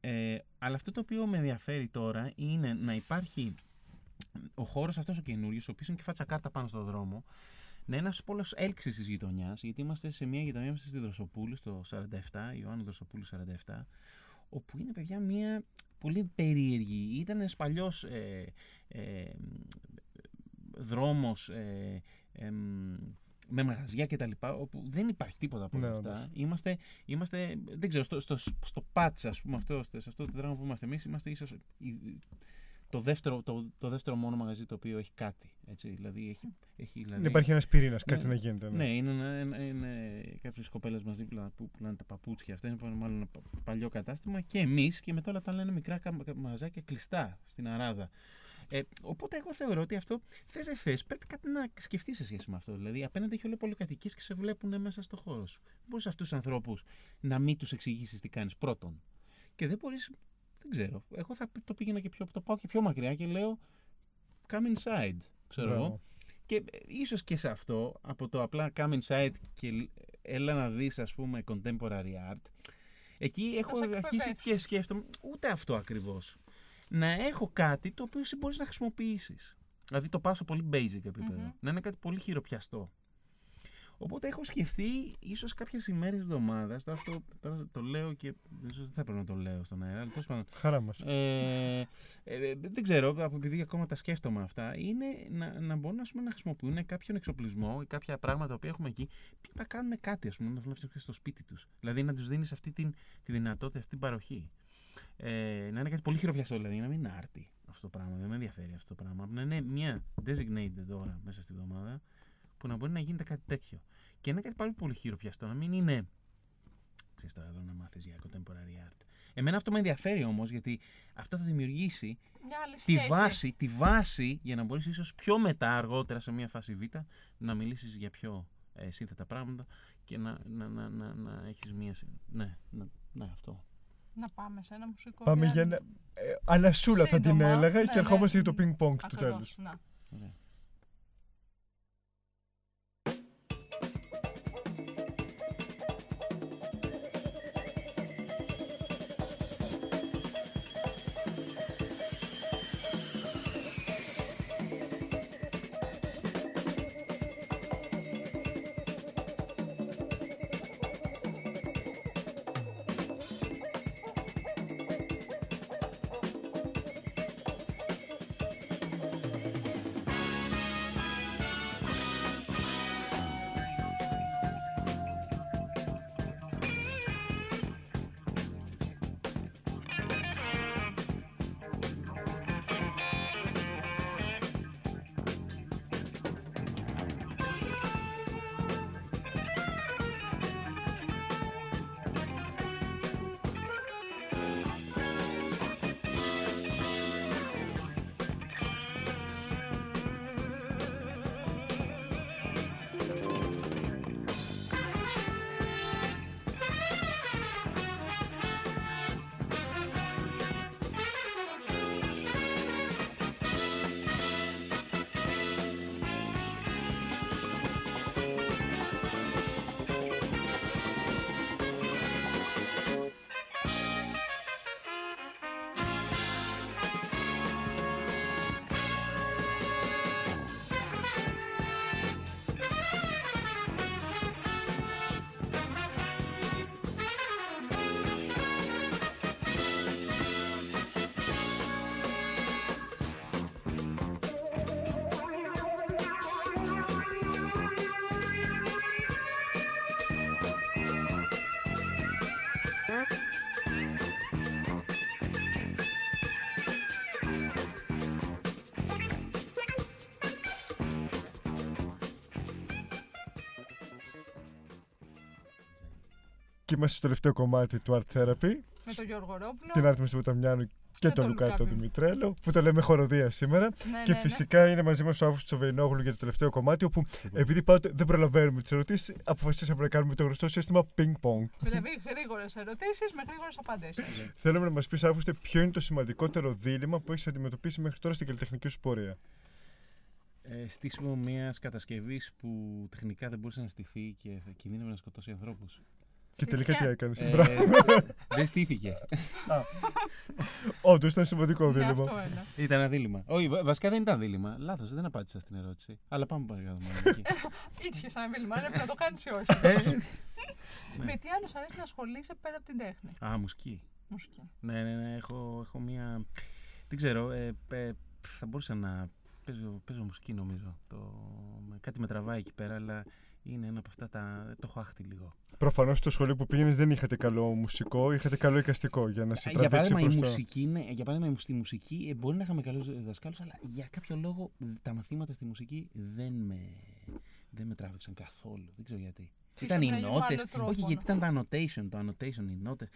Ε, αλλά αυτό το οποίο με ενδιαφέρει τώρα είναι να υπάρχει ο χώρος αυτός ο καινούριος, ο οποίος είναι και φάτσα κάρτα πάνω στον δρόμο, να είναι ένας πόλος έλξης της γειτονιάς, γιατί είμαστε σε μια γειτονιά, είμαστε στη Δροσοπούλου, στο 47, Ιωάννου Δροσοπούλου 47, όπου είναι παιδιά μια πολύ περίεργη. Ήταν ένα παλιός ε, ε, δρόμος ε, εμ, με μαγαζιά και τα λοιπά, όπου δεν υπάρχει τίποτα από όλα Ναι, αυτά. όντως. Είμαστε, είμαστε, δεν ξέρω, στο, στο, στο πάτσα, ας πούμε, αυτό, σε αυτό το τετράγωνο που είμαστε εμείς, είμαστε ίσως η- το δεύτερο, το, το δεύτερο μόνο μαγαζί το οποίο έχει κάτι. Έτσι, δηλαδή έχει, έχει, δηλαδή, Υπάρχει ένας πυρήνας, κάτι Ναι. να γίνεται. ναι, είναι, ένα- ένα- είναι κάποιες κοπέλες μας δίπλα που πουλάνε τα παπούτσια. Αυτά είναι μάλλον ένα πα- παλιό κατάστημα. Και εμείς και μετά όλα τα άλλα είναι μικρά κα- κα- μαγαζάκια κλειστά στην Αράδα. Ε, οπότε εγώ θεωρώ ότι αυτό θες δεν θες, πρέπει κάτι να σκεφτείς σε σχέση με αυτό. Δηλαδή απέναντι έχει όλο πολυκατοικίε και σε βλέπουν μέσα στο χώρο σου. Δεν μπορείς αυτούς τους ανθρώπους να μην τους εξηγήσεις τι κάνεις πρώτον. Και δεν μπορείς. Δεν ξέρω. Εγώ θα το πήγαινα και πιο, το πάω και πιο μακριά και λέω come inside. Ξέρω εγώ. Μπράβο. Και ε, ίσως και σε αυτό, από το απλά come inside και λ- έλα να δεις ας πούμε contemporary art, εκεί έχω σε αρχίσει εκπαιδεύσεις. και σκέφτομαι ούτε αυτό ακριβώς. Να έχω κάτι το οποίο εσύ μπορείς να χρησιμοποιήσεις. Δηλαδή το πάω σε πολύ basic επίπεδο. Μμμ. Να είναι κάτι πολύ χειροπιαστό. Οπότε έχω σκεφτεί ίσως κάποιες ημέρες εβδομάδας. Τώρα, αυτό- τώρα το λέω και ίσως δεν θα πρέπει να το λέω στον αέρα, αλλά τέλος πάντων. Χαρά μας. Ε, ε, δεν ξέρω, από- επειδή ακόμα τα σκέφτομαι αυτά, είναι να, να μπορούν ας πούμε, να χρησιμοποιούν κάποιον εξοπλισμό ή κάποια πράγματα που έχουμε εκεί, που να κάνουν κάτι, ας πούμε, να δουλεύουν στο σπίτι τους. Δηλαδή να τους δίνεις αυτή την, τη δυνατότητα, αυτή την παροχή. Ε, να είναι κάτι πολύ χειροπιαστό, δηλαδή να μην είναι άρτη αυτό το πράγμα. Δεν με ενδιαφέρει αυτό το πράγμα. Να είναι μια designated ώρα μέσα στη βδομάδα που να μπορεί να γίνεται κάτι τέτοιο. Και να είναι κάτι πάρα πολύ χειροπιαστό, να μην είναι ξέρεις τώρα εδώ να μάθεις για contemporary art. Εμένα αυτό με ενδιαφέρει όμως, γιατί αυτό θα δημιουργήσει Μια άλλη τη σχέση. βάση, τη βάση για να μπορείς ίσως πιο μετά, αργότερα σε μια φάση Β, να μιλήσεις για πιο ε, σύνθετα πράγματα και να, να, να, να, να έχεις μια... συ- Ναι, ναι, ναι, αυτό. Να πάμε σε ένα μουσικό Πάμε για διάλειμμα. ένα. Ε, ανασούλα θα την Σύντομα. έλεγα Ναι, και ναι. ερχόμαστε για το ping-pong του Ακριβώς, τέλου. Και είμαστε στο τελευταίο κομμάτι του Art Therapy. Με τον Γιώργο Ρόπουλο. Την Άρτεμις Ποταμιάνου και Και τον τον Λουκά τον Λουκά. Δημητρέλο, που το λέμε χοροδία σήμερα. Ναι, και ναι, ναι. φυσικά είναι μαζί μας ο Αύγουστος Τσοβεϊνόγλου για το τελευταίο κομμάτι, όπου επειδή πάντοτε δεν προλαβαίνουμε τις ερωτήσεις, αποφασίσαμε να κάνουμε το γνωστό σύστημα ping-pong. Δηλαδή γρήγορες ερωτήσεις με γρήγορες απαντήσεις. Θέλουμε να μας πεις, Αύγουστε, ποιο είναι το σημαντικότερο δίλημα που έχεις αντιμετωπίσει μέχρι τώρα στην καλλιτεχνική σου πορεία; Ε, στήσιμο μιας κατασκευής που τεχνικά δεν μπορούσε να στηθεί και θα κινδύνευε να σκοτώσει ανθρώπους. Και τελικά τι έκανες. Ε, δεν στήθηκε. Όντως ήταν σημαντικό Ναι, δίλημα. αυτό είναι. Ήταν ένα δίλημα. Όχι, βα- βασικά δεν ήταν δίλημα. Λάθος, δεν απάντησα στην ερώτηση. Αλλά πάμε παρακάτω. μόνο εκεί. Ήτυχε σαν δίλημα, έπρεπε να το κάνεις ή όχι. Ε, Με τι άλλο σ' αρέσει να ασχολείσαι πέρα από την τέχνη; Α, μουσική. Μουσική. Ναι, ναι, ναι. Έχω, έχω μία. Δεν ξέρω. Ε, ε, θα μπορούσα να παίζω, παίζω μουσική νομίζω. Το, με- κάτι με τραβάει εκεί πέρα, αλλά είναι ένα από αυτά τα. Το έχω άχτη λίγο. Προφανώς στο σχολείο που πήγαινες δεν είχατε καλό μουσικό, είχατε καλό εικαστικό για να σε Ε, για τραβήξει παράδειγμα, η προς το. μουσική, είναι, για παράδειγμα, στη μουσική ε, μπορεί να είχαμε καλούς δασκάλους, αλλά για κάποιο λόγο ε, τα μαθήματα στη μουσική δεν με, δεν με τράβηξαν καθόλου. Δεν ξέρω γιατί. Ίσως Ήταν οι να γίνει νότες. άλλο τρόπο, Όχι, να. γιατί ήταν τα annotation. Το annotation, οι νότες.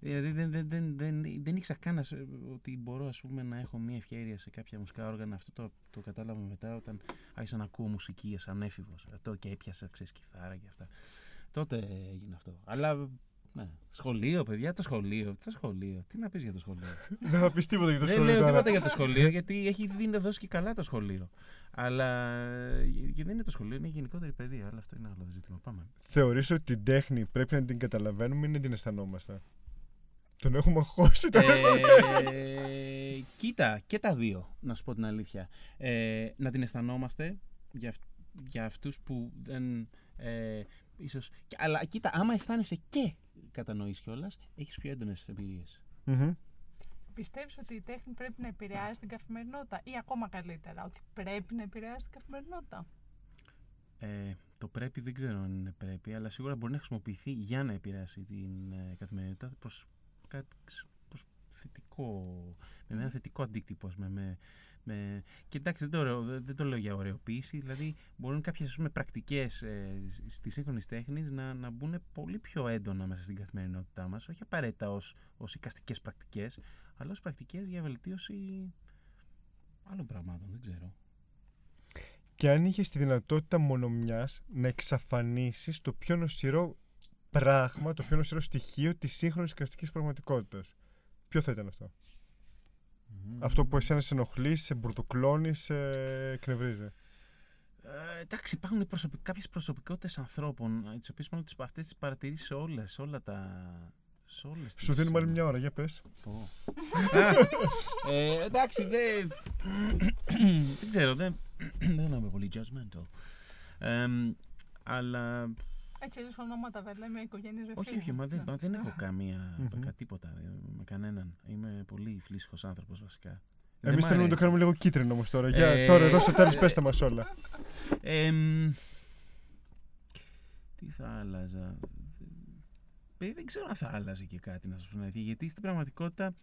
Δηλαδή δεν, δεν, δεν, δεν, δεν ήξερα καν να σε- ότι μπορώ ας πούμε, να έχω μια ευκαιρία σε κάποια μουσικά όργανα. Αυτό το, το κατάλαβα μετά όταν άρχισα να ακούω μουσική σαν έφηβος. Αυτό και έπιασα, ξέρεις, κιθάρα και αυτά. Τότε έγινε αυτό. Αλλά ναι. Σχολείο, παιδιά, το σχολείο. Το σχολείο. Τι να πεις για το σχολείο; Δεν θα πεις τίποτα για το Δεν σχολείο λέω τώρα. τίποτα για το σχολείο, γιατί έχει δίνει δώσει και καλά το σχολείο. Αλλά ε, και δεν είναι το σχολείο, είναι η γενικότερη παιδεία. Αλλά αυτό είναι άλλο ζήτημα. Πάμε. Θεωρείς ότι την τέχνη πρέπει να την καταλαβαίνουμε ή να την αισθανόμαστε; Τον έχουμε αγχώσει. ε, κοίτα, και τα δύο, να σου πω την αλήθεια. Ε, να την αισθανόμαστε για, αυ- για αυτούς που δεν... Ε, ίσως, και- αλλά κοίτα, άμα αισθάνεσαι και κατανοείς κιόλας, έχεις πιο έντονες εμπειρίες. Μμμ. Πιστεύεις ότι η τέχνη πρέπει να επηρεάζει την καθημερινότητα ή ακόμα καλύτερα, ότι πρέπει να επηρεάζει την καθημερινότητα; Ε, το πρέπει δεν ξέρω αν είναι πρέπει, αλλά σίγουρα μπορεί να χρησιμοποιηθεί για να επηρεάσει την ε, καθημερινότητα προς κάτι ξ- προς θετικό, με ένα θετικό αντίκτυπο, ας πούμε, με, Με... Και εντάξει, δεν το, δεν το λέω για ωρεοποίηση. Δηλαδή, μπορούν κάποιες πρακτικές ε, στη σύγχρονη τέχνη να, να μπουν πολύ πιο έντονα μέσα στην καθημερινότητά μας. Όχι απαραίτητα ως ως οικαστικές πρακτικές, αλλά ως πρακτικές για βελτίωση άλλων πραγμάτων. Δεν ξέρω. Και αν είχες τη δυνατότητα μόνο μιας να εξαφανίσεις το πιο νοσηρό πράγμα, το πιο νοσηρό στοιχείο της σύγχρονης οικαστικής πραγματικότητας. Ποιο θα ήταν αυτό; Αυτό που εσένα σε ενοχλεί, σε μπουρδουκλώνει, σε εκνευρίζει. Ε, εντάξει, υπάρχουν προσωπι... κάποιες προσωπικότητες ανθρώπων, τις οποίες μόνο αυτές τις παρατηρήσει σε όλες, σε όλα τα. Σε όλες Σου δίνουμε άλλη μια ώρα, για πες. ε, εντάξει, δεν. δεν ξέρω, δεν, δεν είμαι πολύ judgmental. Ε, αλλά έτσι έτσι ονόματα βέβαια, είμαι οικογένεια ζευγάρι. Όχι, όχι, μα δεν, μα δεν έχω καμία, τίποτα με κανέναν. Είμαι πολύ φλήσυχο άνθρωπος βασικά. Εμείς θέλουμε να το κάνουμε λίγο κίτρινο όμως τώρα. Για, ε, τώρα εδώ στο τέλος πέστε μας όλα. τι θα άλλαζα; Δεν ξέρω αν θα άλλαζε και κάτι να σας πω Γιατί στην πραγματικότητα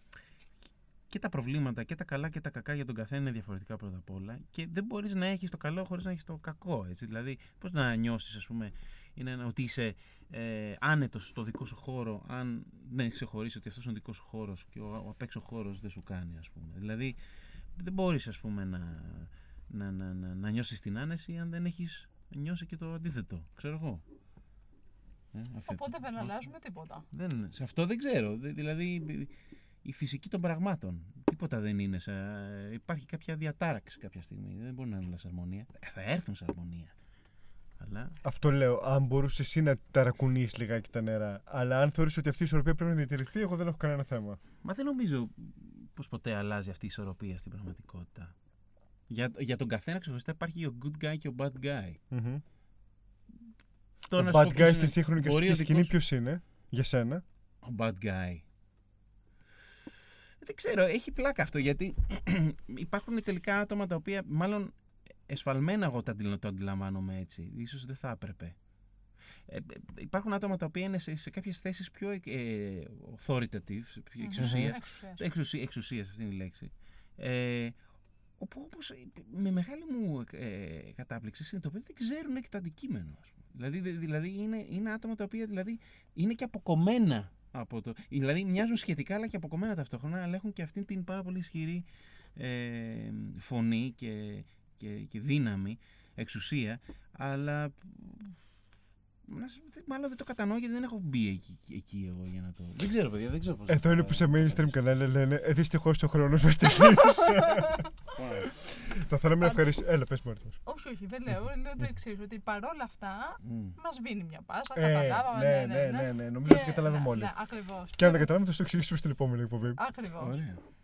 και τα προβλήματα και τα καλά και τα κακά για τον καθένα είναι διαφορετικά πρώτα απ' όλα. Και δεν μπορείς να έχεις το καλό χωρίς να έχεις το κακό. Έτσι. Δηλαδή, πώς να νιώσεις, ας πούμε, είναι ότι είσαι ε, άνετος στο δικό σου χώρο, αν δεν έχεις ξεχωρίσει ότι αυτός είναι ο δικός σου χώρος και ο, ο απ' έξω χώρος δεν σου κάνει, ας πούμε. Δηλαδή, δεν μπορείς, ας πούμε, να, να, να, να, να νιώσεις την άνεση αν δεν έχεις νιώσει και το αντίθετο. Ξέρω εγώ. Ε, Οπότε δεν αλλάζουμε τίποτα. Δεν, σε αυτό δεν ξέρω. Δηλαδή, η φυσική των πραγμάτων. Τίποτα δεν είναι. Σε... Υπάρχει κάποια διατάραξη κάποια στιγμή. Δεν μπορεί να είναι όλα σε αρμονία. Ε, θα έρθουν σε αρμονία. Αλλά... Αυτό λέω. Αν μπορούσες εσύ να ταρακουνήσει λιγάκι τα νερά. Αλλά αν θεωρείς ότι αυτή η ισορροπία πρέπει να διατηρηθεί, εγώ δεν έχω κανένα θέμα. Μα δεν νομίζω πως ποτέ αλλάζει αυτή η ισορροπία στην πραγματικότητα. Για, για τον καθένα ξεχωριστά υπάρχει ο good guy και ο bad guy. Mm-hmm. ο bad guy στη σύγχρονη και σκηνή ποιος είναι για σένα; Ο bad guy. Δεν ξέρω, έχει πλάκα αυτό γιατί υπάρχουν τελικά άτομα τα οποία μάλλον εσφαλμένα εγώ το αντιλαμβάνομαι έτσι. Ίσως δεν θα έπρεπε. Ε, ε, υπάρχουν άτομα τα οποία είναι σε, σε κάποιες θέσεις πιο ε, authoritative, εξουσίας, εξουσίας, εξουσίας αυτή είναι η λέξη, ε, όπου όπως με μεγάλη μου ε, κατάπληξη συνειδητοποιώ δεν ξέρουν και το αντικείμενο. Ας πούμε. Δηλαδή, δηλαδή είναι, είναι άτομα τα οποία δηλαδή, είναι και αποκομμένα από το. Δηλαδή μοιάζουν σχετικά αλλά και αποκομμένα ταυτόχρονα, αλλά έχουν και αυτή την πάρα πολύ ισχυρή ε, φωνή και, και, και δύναμη, εξουσία, αλλά Μάλλον δεν το κατανοώ γιατί δεν έχω μπει εκεί, εκεί εγώ για να το. Δεν ξέρω, παιδιά, δεν ξέρω πώς. Εδώ είναι που σε mainstream κανάλια λένε Ε, δυστυχώς ο χρόνος μας τελείωσε. Θα θέλαμε να ευχαριστήσω. Έλα, πες μου Όχι, όχι, δεν λέω. Λέω το εξής, ότι παρόλα αυτά μας βίνει μια πάσα. Ε, καταλάβαμε. Ναι, ναι, ναι. ναι, ναι. Νομίζω ότι καταλάβαμε όλοι. Ακριβώς. Και αν δεν καταλάβαμε, θα σου εξηγήσουμε στην επόμενη εκπομπή. Ακριβώς.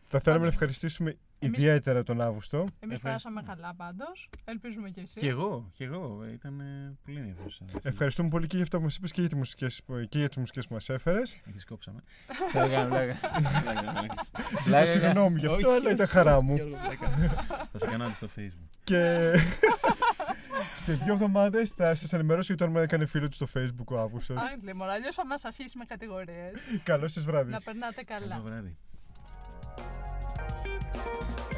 Θα θέλαμε να ευχαριστήσουμε εμείς... ιδιαίτερα τον Αύγουστο. Εμείς περάσαμε καλά πάντως. Ελπίζουμε και εσύ. Και εγώ, και εγώ. Ήταν πολύ ενδιαφέρουσα. Ευχαριστούμε πολύ και για αυτό που μας είπες και για, και για τις μουσικές που μας έφερες. Έχει κόψαμε. Θα κάνω Ζητώ συγγνώμη γι' αυτό, αλλά ήταν χαρά μου. Θα σε κάνω στο facebook. Και σε δύο εβδομάδες θα σας ενημερώσω για το αν έκανε φίλο του στο facebook ο Αύγουστος. Αν μωρά, αλλιώς θα μας αρχίσει με κατηγορίες. Καλό σας βράδυ. Να περνάτε καλά. Καλό βράδυ. Thank you.